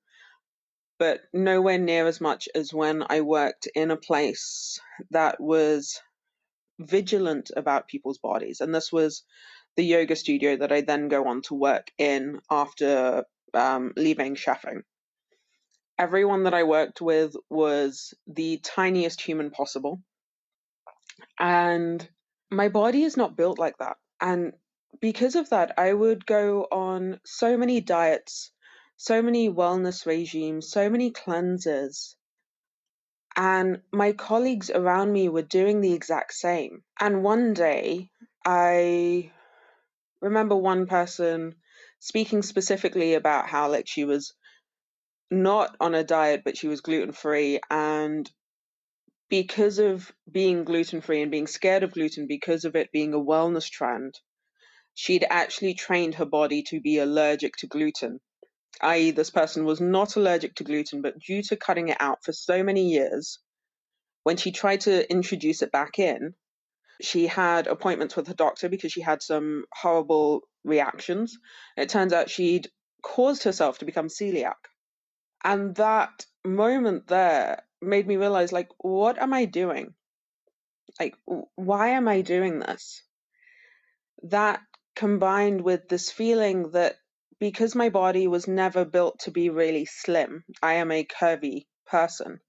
but nowhere near as much as when I worked in a place that was vigilant about people's bodies. And this was the yoga studio that I then go on to work in after um, leaving chefing. Everyone that I worked with was the tiniest human possible. And my body is not built like that. And because of that, I would go on so many diets so many wellness regimes, so many cleanses. And my colleagues around me were doing the exact same. And one day, I remember one person speaking specifically about how, like, she was not on a diet, but she was gluten free. And because of being gluten free and being scared of gluten, because of it being a wellness trend, she'd actually trained her body to be allergic to gluten i.e., this person was not allergic to gluten, but due to cutting it out for so many years, when she tried to introduce it back in, she had appointments with her doctor because she had some horrible reactions. It turns out she'd caused herself to become celiac. And that moment there made me realize, like, what am I doing? Like, why am I doing this? That combined with this feeling that because my body was never built to be really slim, I am a curvy person.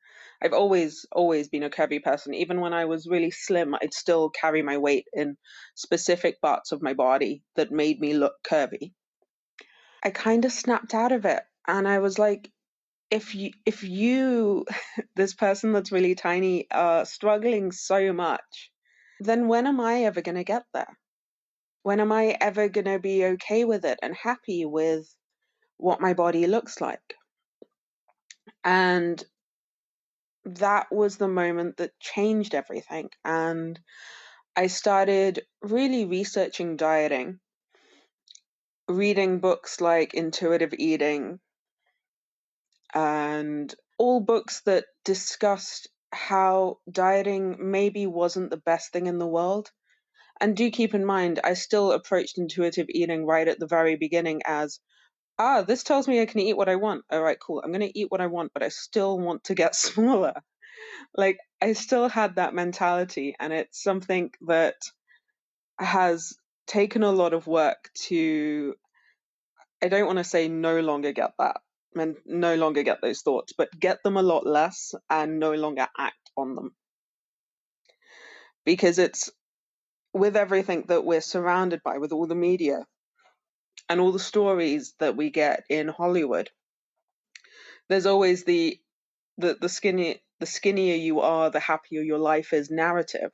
I've always, always been a curvy person. Even when I was really slim, I'd still carry my weight in specific parts of my body that made me look curvy. I kind of snapped out of it and I was like, if you, if you, this person that's really tiny, are struggling so much, then when am I ever going to get there? When am I ever going to be okay with it and happy with what my body looks like? And that was the moment that changed everything. And I started really researching dieting, reading books like Intuitive Eating, and all books that discussed how dieting maybe wasn't the best thing in the world and do keep in mind, I still approached intuitive eating right at the very beginning as, ah, this tells me I can eat what I want. All right, cool. I'm going to eat what I want, but I still want to get smaller. Like, I still had that mentality, and it's something that has taken a lot of work to, I don't want to say no longer get that, and no longer get those thoughts, but get them a lot less and no longer act on them. Because it's with everything that we're surrounded by, with all the media and all the stories that we get in Hollywood, there's always the the the skinny the skinnier you are, the happier your life is narrative.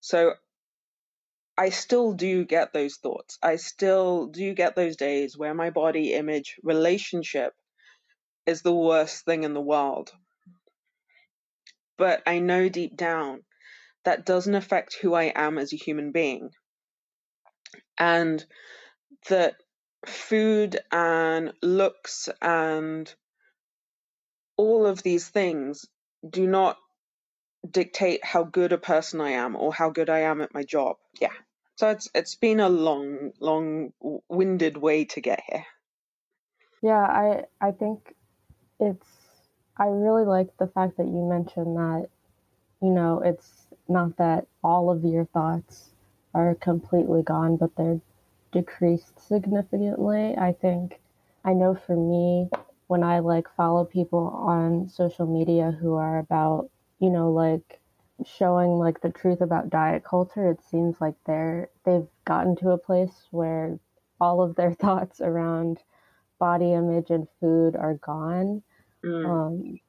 So I still do get those thoughts. I still do get those days where my body image relationship is the worst thing in the world. But I know deep down that doesn't affect who I am as a human being. And that food and looks and all of these things do not dictate how good a person I am or how good I am at my job. Yeah. So it's it's been a long, long winded way to get here. Yeah, I I think it's I really like the fact that you mentioned that you know, it's not that all of your thoughts are completely gone, but they're decreased significantly. I think I know for me, when I like follow people on social media who are about, you know, like showing like the truth about diet culture, it seems like they're they've gotten to a place where all of their thoughts around body image and food are gone. Mm. Um,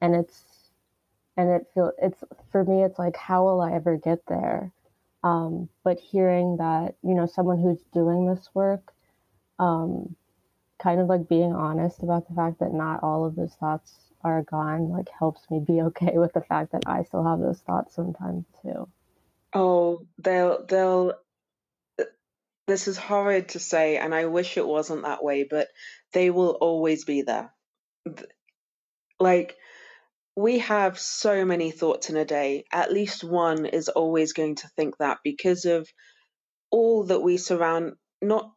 and it's and it feel it's for me it's like how will i ever get there? Um, but hearing that you know someone who's doing this work um, kind of like being honest about the fact that not all of those thoughts are gone like helps me be okay with the fact that i still have those thoughts sometimes too. Oh they'll they'll this is horrid to say and i wish it wasn't that way but they will always be there. Like we have so many thoughts in a day. At least one is always going to think that because of all that we surround, not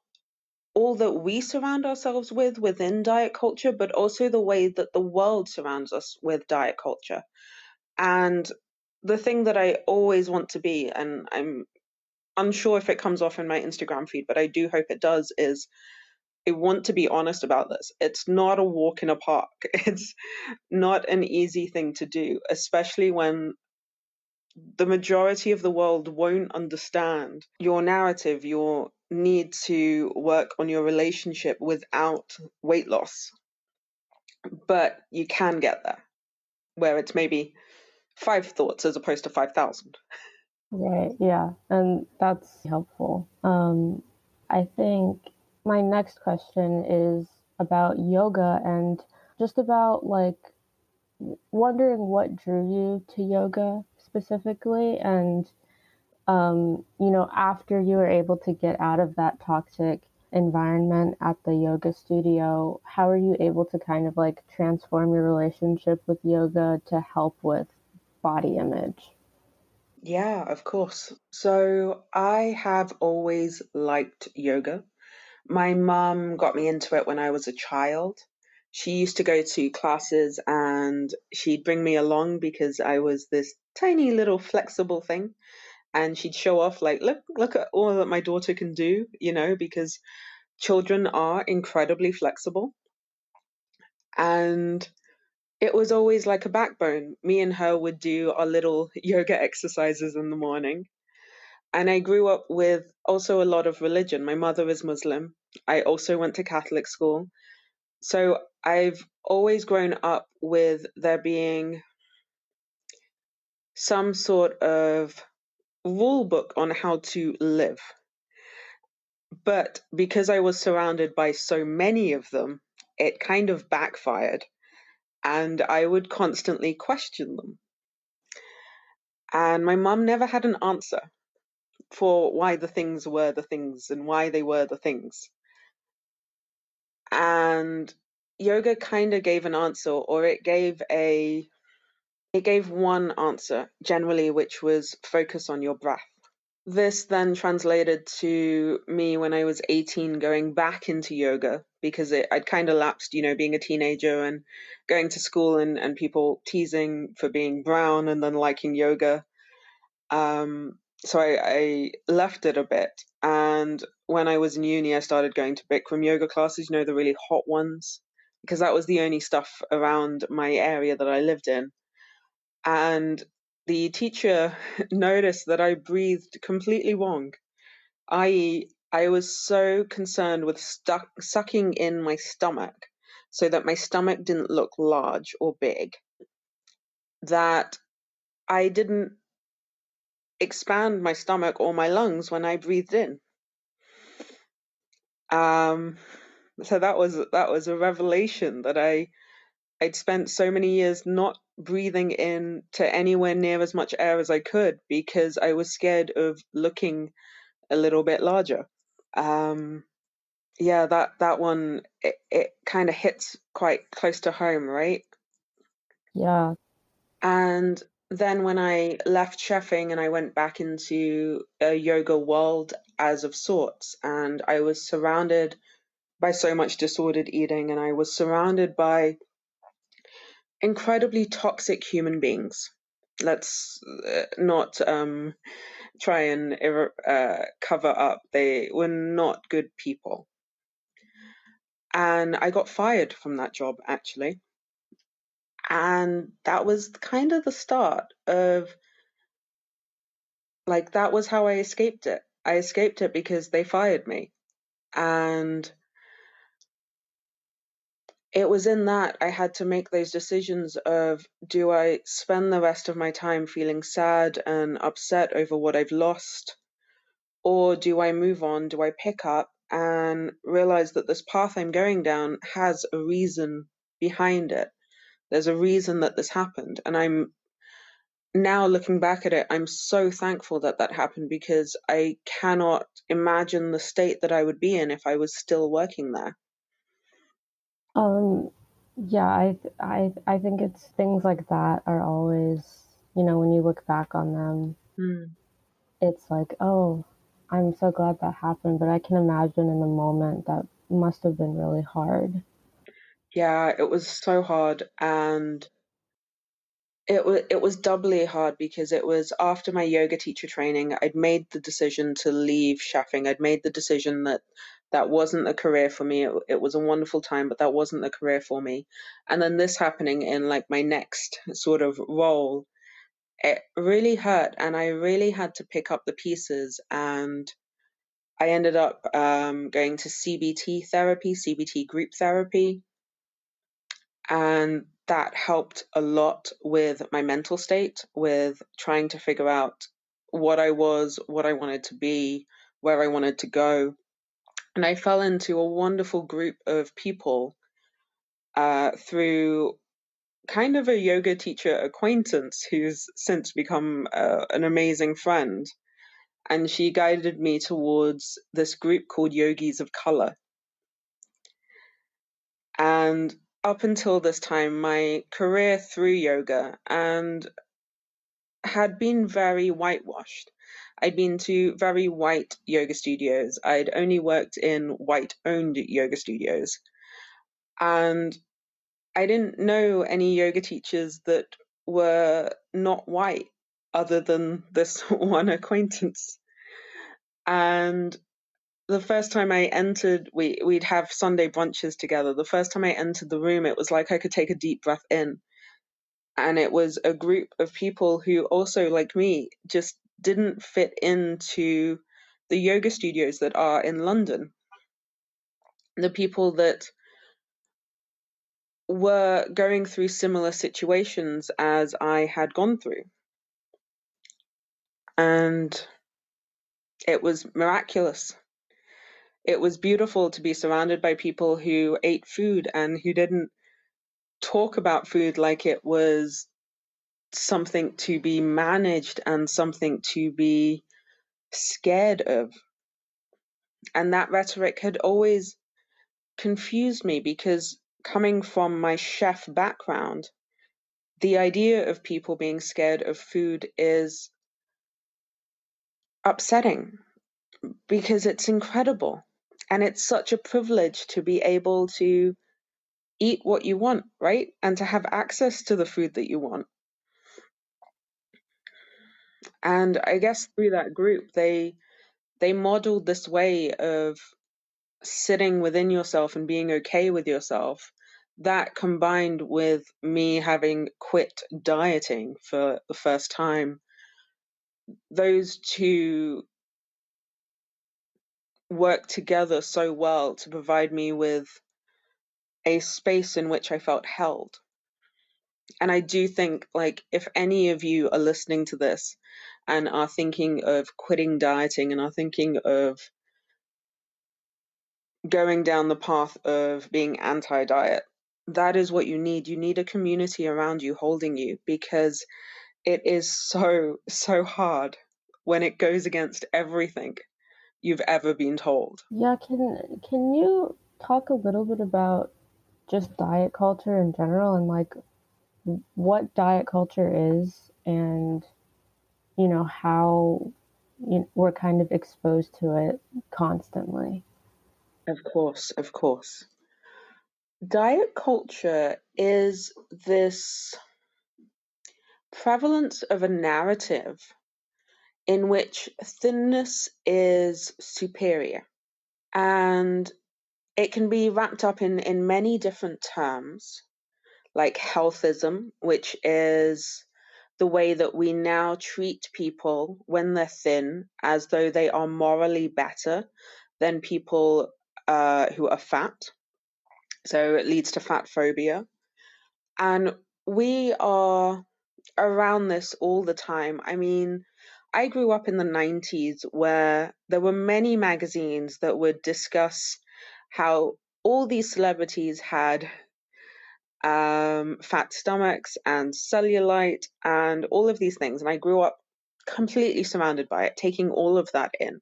all that we surround ourselves with within diet culture, but also the way that the world surrounds us with diet culture. And the thing that I always want to be, and I'm unsure if it comes off in my Instagram feed, but I do hope it does, is I want to be honest about this. It's not a walk in a park. It's not an easy thing to do, especially when the majority of the world won't understand your narrative, your need to work on your relationship without weight loss. But you can get there, where it's maybe five thoughts as opposed to 5,000. Right, yeah, and that's helpful. Um, I think my next question is about yoga and just about like wondering what drew you to yoga specifically and um, you know after you were able to get out of that toxic environment at the yoga studio how are you able to kind of like transform your relationship with yoga to help with body image? Yeah of course. So i have always liked yoga my mum got me into it when I was a child. She used to go to classes and she'd bring me along because I was this tiny little flexible thing. And she'd show off, like, look, look at all that my daughter can do, you know, because children are incredibly flexible. And it was always like a backbone. Me and her would do our little yoga exercises in the morning and I grew up with also a lot of religion. My mother is Muslim. I also went to Catholic school. So I've always grown up with there being some sort of rule book on how to live. But because I was surrounded by so many of them, it kind of backfired. And I would constantly question them. And my mum never had an answer for why the things were the things and why they were the things. And yoga kind of gave an answer, or it gave a it gave one answer generally, which was focus on your breath. This then translated to me when I was 18 going back into yoga because it, I'd kind of lapsed, you know, being a teenager and going to school and, and people teasing for being brown and then liking yoga. Um, so I, I left it a bit. And when I was in uni, I started going to Bikram yoga classes, you know, the really hot ones, because that was the only stuff around my area that I lived in. And the teacher noticed that I breathed completely wrong, i.e., I was so concerned with stuck, sucking in my stomach so that my stomach didn't look large or big that I didn't expand my stomach or my lungs when I breathed in. Um, so that was that was a revelation that I I'd spent so many years not breathing in to anywhere near as much air as I could because I was scared of looking a little bit larger. Um, yeah, that that one it, it kind of hits quite close to home, right? Yeah. And then when I left chefing and I went back into a yoga world as of sorts, and I was surrounded by so much disordered eating, and I was surrounded by incredibly toxic human beings. Let's uh, not um, try and uh, cover up. They were not good people. And I got fired from that job actually. And that was kind of the start of like, that was how I escaped it. I escaped it because they fired me. And it was in that I had to make those decisions of do I spend the rest of my time feeling sad and upset over what I've lost? Or do I move on? Do I pick up and realize that this path I'm going down has a reason behind it? There's a reason that this happened. And I'm now looking back at it, I'm so thankful that that happened because I cannot imagine the state that I would be in if I was still working there. Um, yeah, I I I think it's things like that are always, you know, when you look back on them, Mm. it's like, oh, I'm so glad that happened, but I can imagine in the moment that must have been really hard. Yeah, it was so hard and it was it was doubly hard because it was after my yoga teacher training. I'd made the decision to leave chefing. I'd made the decision that that wasn't a career for me. It, it was a wonderful time, but that wasn't the career for me. And then this happening in like my next sort of role, it really hurt, and I really had to pick up the pieces. And I ended up um, going to CBT therapy, CBT group therapy, and that helped a lot with my mental state, with trying to figure out what I was, what I wanted to be, where I wanted to go. And I fell into a wonderful group of people uh, through kind of a yoga teacher acquaintance who's since become uh, an amazing friend. And she guided me towards this group called Yogis of Color. And up until this time, my career through yoga and had been very whitewashed. I'd been to very white yoga studios. I'd only worked in white owned yoga studios. And I didn't know any yoga teachers that were not white other than this one acquaintance. And the first time I entered, we we'd have Sunday brunches together. The first time I entered the room, it was like I could take a deep breath in, and it was a group of people who also, like me, just didn't fit into the yoga studios that are in London. The people that were going through similar situations as I had gone through. And it was miraculous it was beautiful to be surrounded by people who ate food and who didn't talk about food like it was something to be managed and something to be scared of. And that rhetoric had always confused me because coming from my chef background, the idea of people being scared of food is upsetting because it's incredible. And it's such a privilege to be able to eat what you want, right? And to have access to the food that you want. And I guess through that group, they they modeled this way of sitting within yourself and being okay with yourself. That combined with me having quit dieting for the first time, those two work together so well to provide me with a space in which I felt held. And I do think, like, if any of you are listening to this and are thinking of quitting dieting and are thinking of going down the path of being anti diet, that is what you need. You need a community around you holding you because it is so, so hard when it goes against everything you've ever been told. Yeah, can can you talk a little bit about just diet culture in general and like what diet culture is and you know how you know, we're kind of exposed to it constantly. Of course, of course. Diet culture is this prevalence of a narrative in which thinness is superior. And it can be wrapped up in, in many different terms, like healthism, which is the way that we now treat people when they're thin as though they are morally better than people uh, who are fat. So it leads to fat phobia. And we are around this all the time. I mean, I grew up in the 90s where there were many magazines that would discuss how all these celebrities had um, fat stomachs and cellulite and all of these things. And I grew up completely surrounded by it, taking all of that in.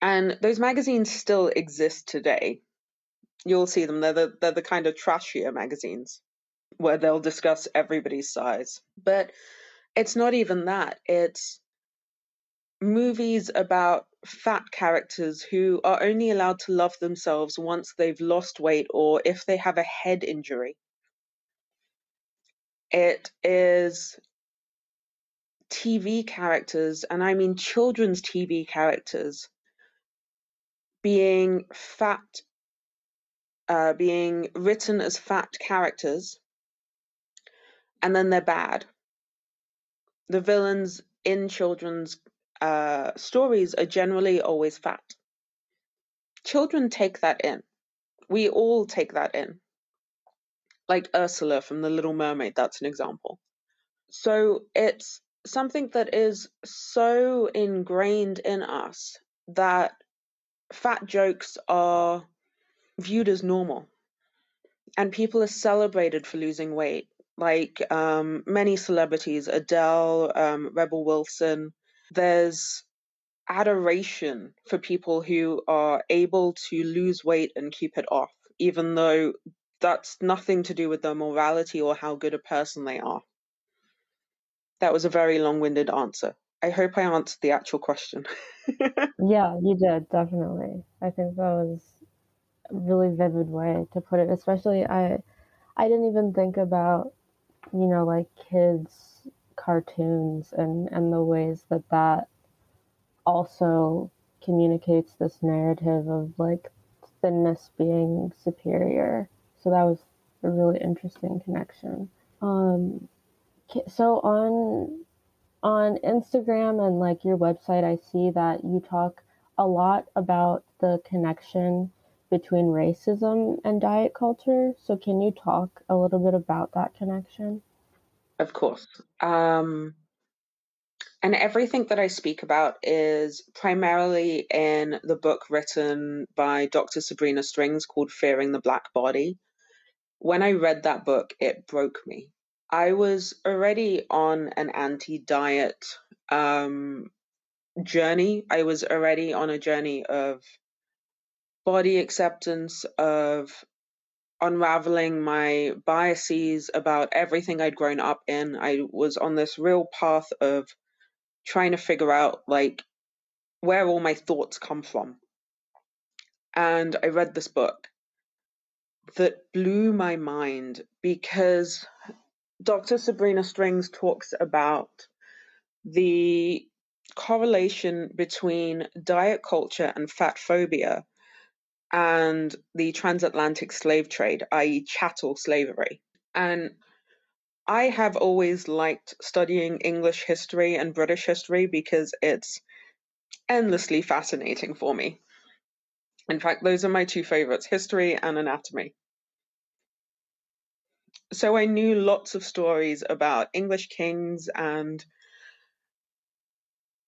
And those magazines still exist today. You'll see them. They're the, they're the kind of trashier magazines where they'll discuss everybody's size. But it's not even that. It's movies about fat characters who are only allowed to love themselves once they've lost weight or if they have a head injury. It is TV characters, and I mean children's TV characters, being fat, uh, being written as fat characters, and then they're bad. The villains in children's uh, stories are generally always fat. Children take that in. We all take that in. Like Ursula from The Little Mermaid, that's an example. So it's something that is so ingrained in us that fat jokes are viewed as normal. And people are celebrated for losing weight. Like um, many celebrities, Adele, um, Rebel Wilson, there's adoration for people who are able to lose weight and keep it off, even though that's nothing to do with their morality or how good a person they are. That was a very long winded answer. I hope I answered the actual question. yeah, you did, definitely. I think that was a really vivid way to put it, especially I I didn't even think about, you know, like kids cartoons and and the ways that that also communicates this narrative of like thinness being superior. So that was a really interesting connection. Um, so on on Instagram and like your website, I see that you talk a lot about the connection between racism and diet culture. So can you talk a little bit about that connection? Of course. Um, and everything that I speak about is primarily in the book written by Dr. Sabrina Strings called Fearing the Black Body. When I read that book, it broke me. I was already on an anti diet um, journey. I was already on a journey of body acceptance, of unraveling my biases about everything I'd grown up in. I was on this real path of trying to figure out like where all my thoughts come from. And I read this book that blew my mind because Dr. Sabrina Strings talks about the correlation between diet culture and fat phobia and the transatlantic slave trade, i.e., chattel slavery. And I have always liked studying English history and British history because it's endlessly fascinating for me. In fact, those are my two favorites history and anatomy. So I knew lots of stories about English kings, and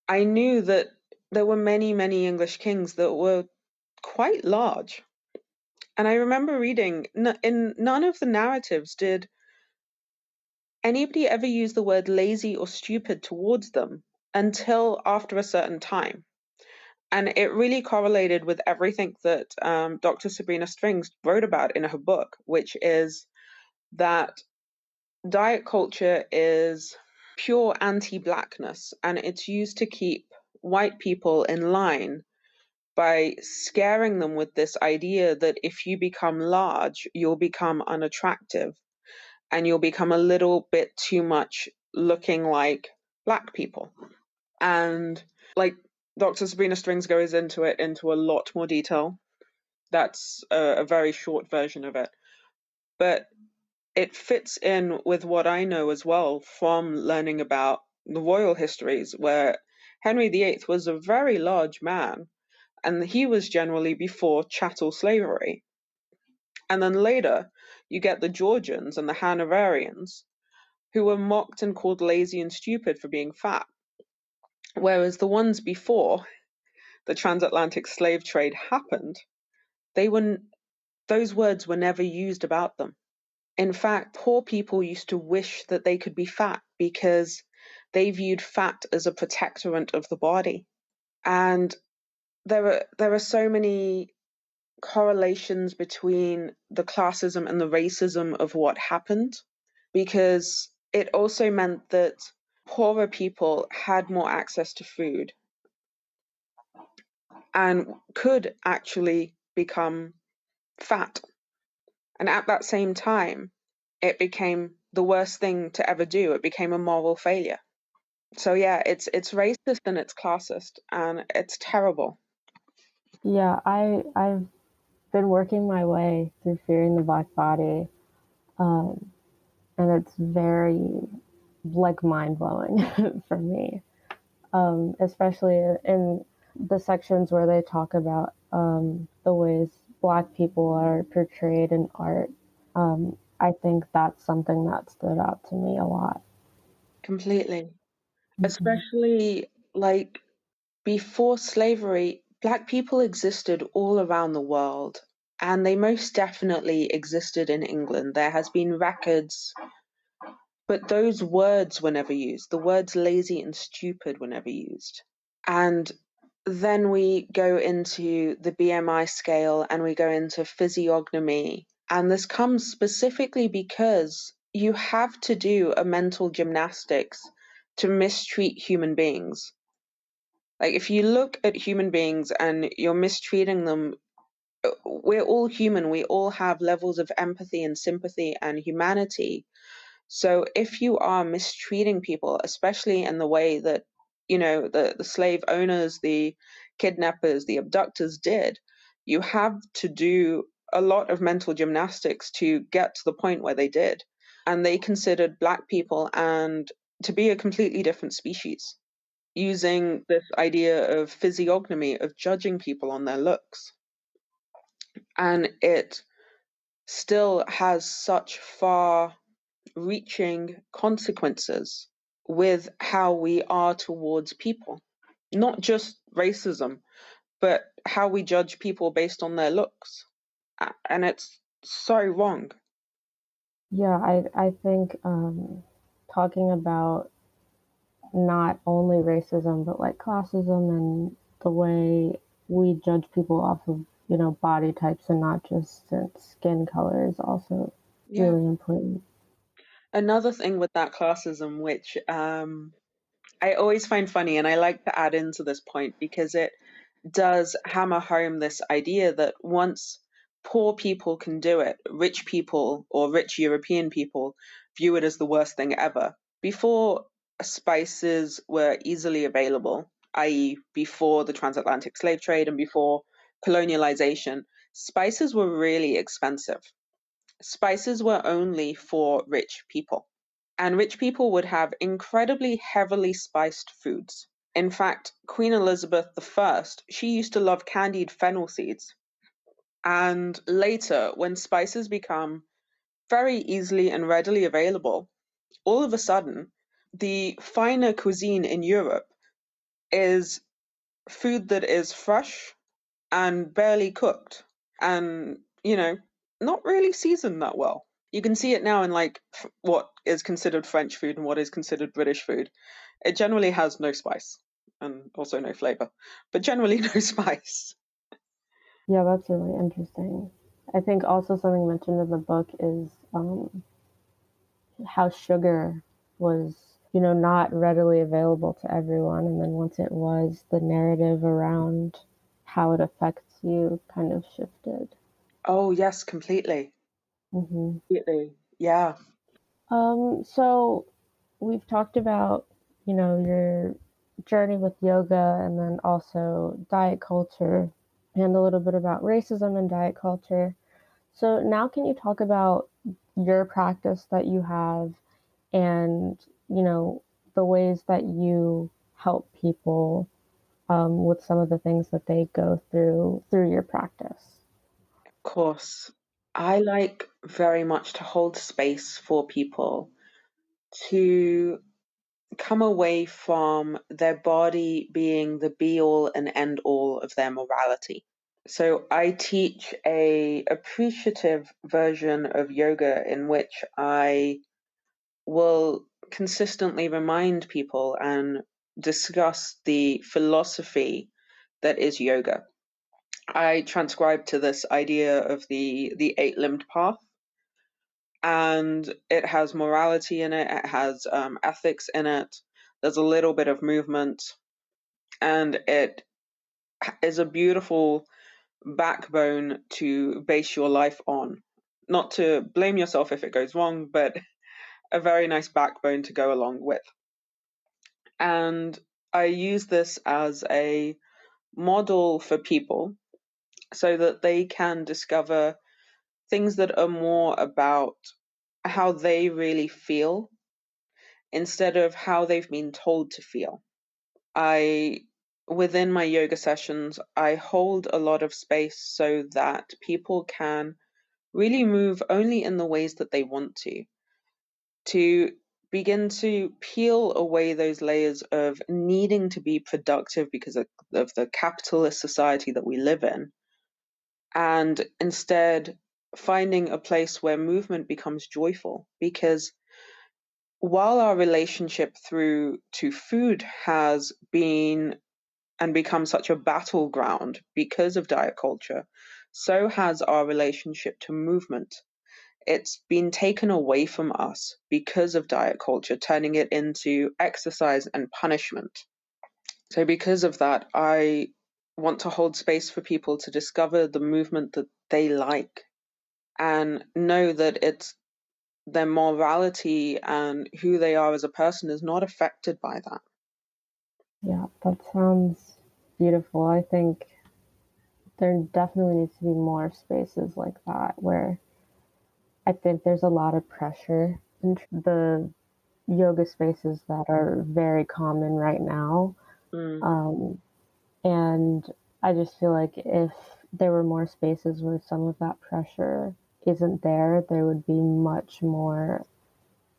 I knew that there were many, many English kings that were quite large. And I remember reading in none of the narratives did anybody ever use the word lazy or stupid towards them until after a certain time. And it really correlated with everything that um, Dr. Sabrina Strings wrote about in her book, which is that diet culture is pure anti blackness and it's used to keep white people in line by scaring them with this idea that if you become large, you'll become unattractive and you'll become a little bit too much looking like black people. And like Dr. Sabrina Strings goes into it into a lot more detail. That's a, a very short version of it. But it fits in with what I know as well from learning about the royal histories, where Henry VIII was a very large man, and he was generally before chattel slavery. And then later, you get the Georgians and the Hanoverians, who were mocked and called lazy and stupid for being fat. Whereas the ones before the transatlantic slave trade happened, they were those words were never used about them. In fact, poor people used to wish that they could be fat because they viewed fat as a protectorant of the body. And there are there are so many correlations between the classism and the racism of what happened because it also meant that poorer people had more access to food and could actually become fat and at that same time, it became the worst thing to ever do. It became a moral failure. So yeah, it's it's racist and it's classist and it's terrible. Yeah, I I've been working my way through fearing the black body, um, and it's very like mind blowing for me, um, especially in the sections where they talk about um, the ways Black people are portrayed in art. Um, I think that's something that stood out to me a lot. Completely. Mm-hmm. Especially like before slavery, Black people existed all around the world, and they most definitely existed in England. There has been records, but those words were never used. The words lazy and stupid were never used. And then we go into the BMI scale and we go into physiognomy. And this comes specifically because you have to do a mental gymnastics to mistreat human beings. Like, if you look at human beings and you're mistreating them, uh, we're all human. We all have levels of empathy and sympathy and humanity. So, if you are mistreating people, especially in the way that you know the the slave owners the kidnappers the abductors did you have to do a lot of mental gymnastics to get to the point where they did and they considered black people and to be a completely different species using this idea of physiognomy of judging people on their looks and it still has such far reaching consequences with how we are towards people, not just racism, but how we judge people based on their looks. And it's so wrong. Yeah, I, I think um, talking about not only racism, but like classism and the way we judge people off of, you know, body types and not just skin color is also yeah. really important another thing with that classism, which um, I always find funny, and I like to add into this point because it does hammer home this idea that once poor people can do it, rich people or rich European people view it as the worst thing ever. Before spices were easily available, i.e., before the transatlantic slave trade and before colonialization, spices were really expensive spices were only for rich people. And rich people would have incredibly heavily spiced foods. In fact, Queen Elizabeth I, she used to love candied fennel seeds. And later, when spices become very easily and readily available, all of a sudden, the finer cuisine in Europe is food that is fresh and barely cooked and you know, not really seasoned that well. You can see it now in like f- what is considered French food and what is considered British food. It generally has no spice and also no flavor, but generally no spice. Yeah, that's really interesting. I think also something mentioned in the book is um, how sugar was, you know, not readily available to everyone, and then once it was, the narrative around how it affects you kind of shifted. Oh yes, completely. Mm-hmm. Completely. Yeah. Um, so we've talked about, you know, your journey with yoga and then also diet culture and a little bit about racism and diet culture. So now can you talk about your practice that you have and, you know, the ways that you help people um, with some of the things that they go through through your practice? Of course. I like very much to hold space for people to come away from their body being the be all and end all of their morality. So I teach a appreciative version of yoga in which I will consistently remind people and discuss the philosophy that is yoga. I transcribe to this idea of the the eight limbed path, and it has morality in it. It has um, ethics in it. There's a little bit of movement, and it is a beautiful backbone to base your life on. Not to blame yourself if it goes wrong, but a very nice backbone to go along with. And I use this as a model for people so that they can discover things that are more about how they really feel instead of how they've been told to feel. I within my yoga sessions, I hold a lot of space so that people can really move only in the ways that they want to. To begin to peel away those layers of needing to be productive because of, of the capitalist society that we live in, and instead finding a place where movement becomes joyful because while our relationship through to food has been and become such a battleground because of diet culture, so has our relationship to movement. It's been taken away from us because of diet culture, turning it into exercise and punishment. So, because of that, I want to hold space for people to discover the movement that they like and know that it's their morality and who they are as a person is not affected by that. Yeah, that sounds beautiful. I think there definitely needs to be more spaces like that where I think there's a lot of pressure in the yoga spaces that are very common right now. Mm. Um, and I just feel like if there were more spaces where some of that pressure isn't there, there would be much more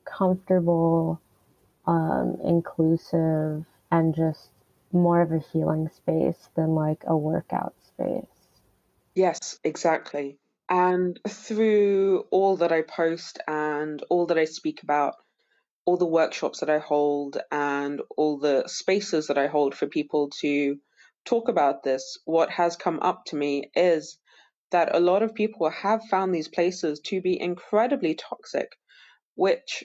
comfortable, um, inclusive, and just more of a healing space than like a workout space. Yes, exactly. And through all that I post and all that I speak about, all the workshops that I hold and all the spaces that I hold for people to talk about this, what has come up to me is that a lot of people have found these places to be incredibly toxic, which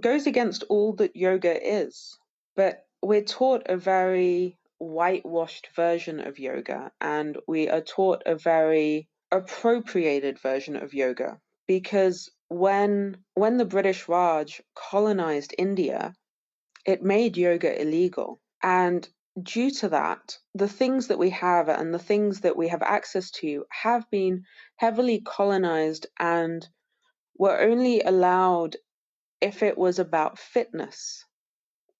goes against all that yoga is. But we're taught a very whitewashed version of yoga and we are taught a very appropriated version of yoga because when when the British Raj colonized India, it made yoga illegal. And due to that, the things that we have and the things that we have access to have been heavily colonized and were only allowed if it was about fitness.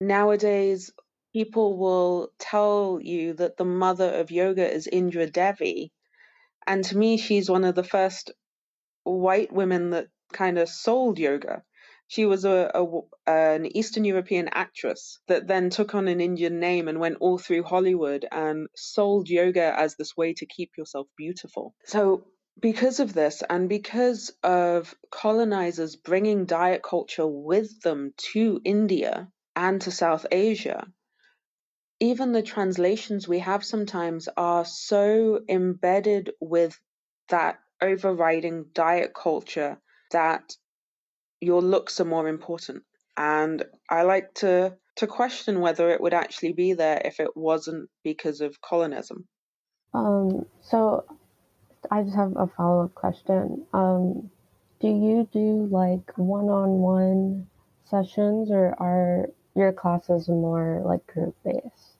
Nowadays, people will tell you that the mother of yoga is Indra Devi. And to me, she's one of the first white women that kind of sold yoga. She was a, a, an Eastern European actress that then took on an Indian name and went all through Hollywood and sold yoga as this way to keep yourself beautiful. So because of this and because of colonizers bringing diet culture with them to India and to South Asia, even the translations we have sometimes are so embedded with that overriding diet culture that your looks are more important. And I like to to question whether it would actually be there if it wasn't because of colonism. Um, so I just have a follow up question. Um, do you do like one on one sessions or are your classes more like group based?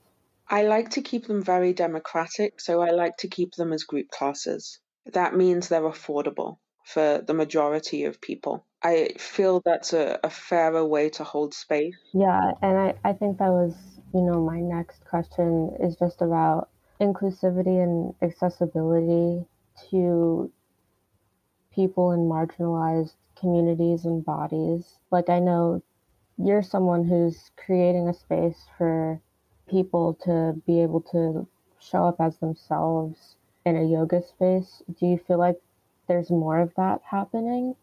I like to keep them very democratic, so I like to keep them as group classes. That means they're affordable for the majority of people. I feel that's a, a fairer way to hold space. Yeah, and I, I think that was, you know, my next question is just about inclusivity and accessibility to people in marginalized communities and bodies. Like, I know you're someone who's creating a space for people to be able to show up as themselves in a yoga space. Do you feel like there's more of that happening?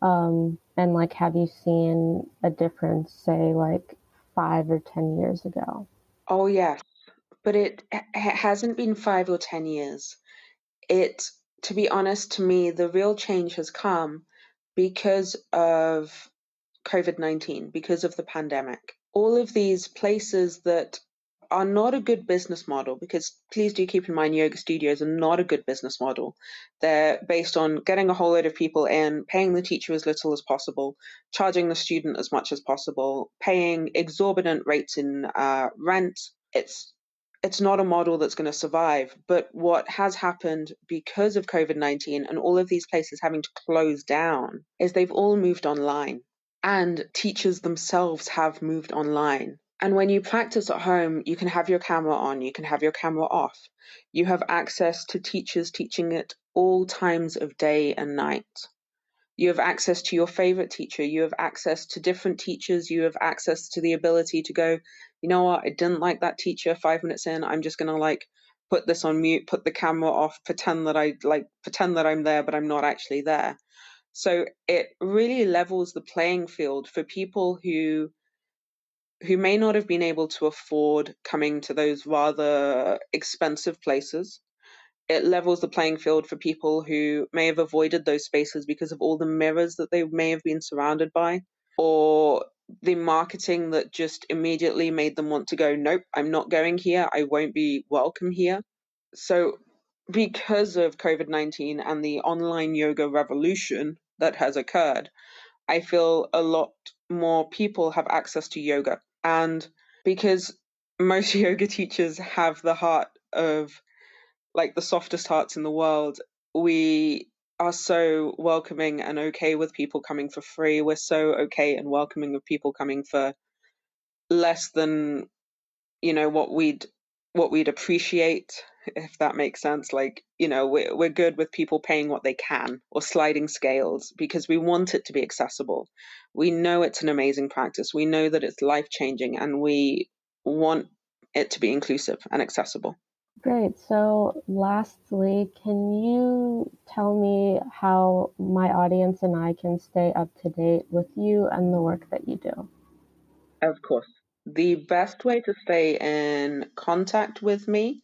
Um, and like, have you seen a difference, say, like five or 10 years ago? Oh, yes. But it, it hasn't been five or 10 years it, to be honest, to me, the real change has come because of COVID 19, because of the pandemic. All of these places that are not a good business model because please do keep in mind yoga studios are not a good business model. They're based on getting a whole load of people in, paying the teacher as little as possible, charging the student as much as possible, paying exorbitant rates in uh, rent. It's it's not a model that's going to survive. But what has happened because of COVID 19 and all of these places having to close down is they've all moved online. And teachers themselves have moved online. And when you practice at home, you can have your camera on, you can have your camera off. You have access to teachers teaching at all times of day and night. You have access to your favorite teacher. You have access to different teachers. You have access to the ability to go, you know what, I didn't like that teacher five minutes in. I'm just to like put this on mute, put the camera off, pretend that I like, pretend that I'm there, but I'm not actually there. So it really levels the playing field for people who who may not have been able to afford coming to those rather expensive places. It levels the playing field for people who may have avoided those spaces because of all the mirrors that they may have been surrounded by or the marketing that just immediately made them want to go nope i'm not going here. I won't be welcome here. So because of covid-19 and the online yoga revolution that has occurred i feel a lot more people have access to yoga and because most yoga teachers have the heart of like the softest hearts in the world, we are so welcoming and okay with people coming for free. We're so okay and welcoming of people coming for less than you know what we'd what we'd appreciate if that makes sense like you know we're, we're good with people paying what they can or sliding scales because we want it to be accessible we know it's an amazing practice we know that it's life changing and we want it to be inclusive and accessible Great. So, lastly, can you tell me how my audience and I can stay up to date with you and the work that you do? Of course. The best way to stay in contact with me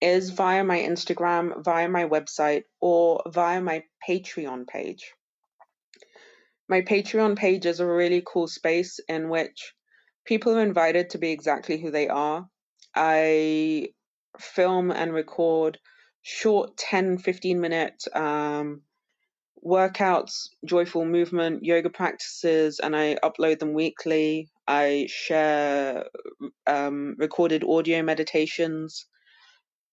is via my Instagram, via my website, or via my Patreon page. My Patreon page is a really cool space in which people are invited to be exactly who they are. I film and record short 10 15 minute um, workouts joyful movement yoga practices and i upload them weekly i share um, recorded audio meditations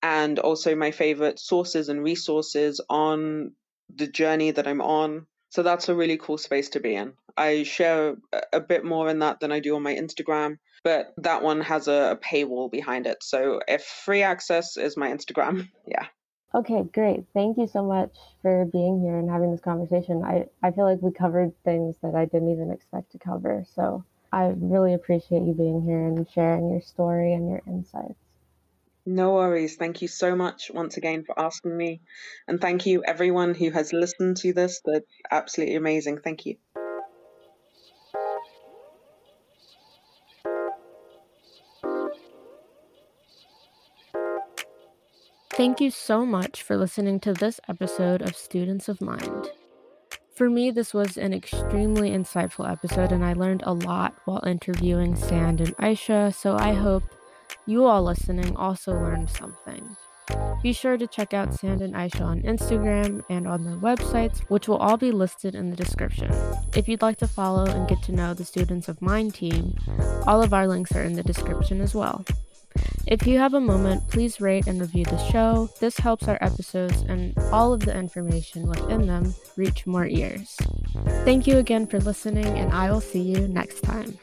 and also my favorite sources and resources on the journey that i'm on so that's a really cool space to be in i share a bit more in that than i do on my instagram but that one has a, paywall behind it. So if free access is my Instagram, yeah. Okay, great. Thank you so much for being here and having this conversation. I, I feel like we covered things that I didn't even expect to cover. So I really appreciate you being here and sharing your story and your insights. No worries. Thank you so much once again for asking me. And thank you, everyone who has listened to this. That's absolutely amazing. Thank you. Thank you so much for listening to this episode of Students of Mind. For me, this was an extremely insightful episode, and I learned a lot while interviewing Sand and Aisha, so I hope you all listening also learned something. Be sure to check out Sand and Aisha on Instagram and on their websites, which will all be listed in the description. If you'd like to follow and get to know the Students of Mind team, all of our links are in the description as well. If you have a moment, please rate and review the show. This helps our episodes and all of the information within them reach more ears. Thank you again for listening, and I will see you next time.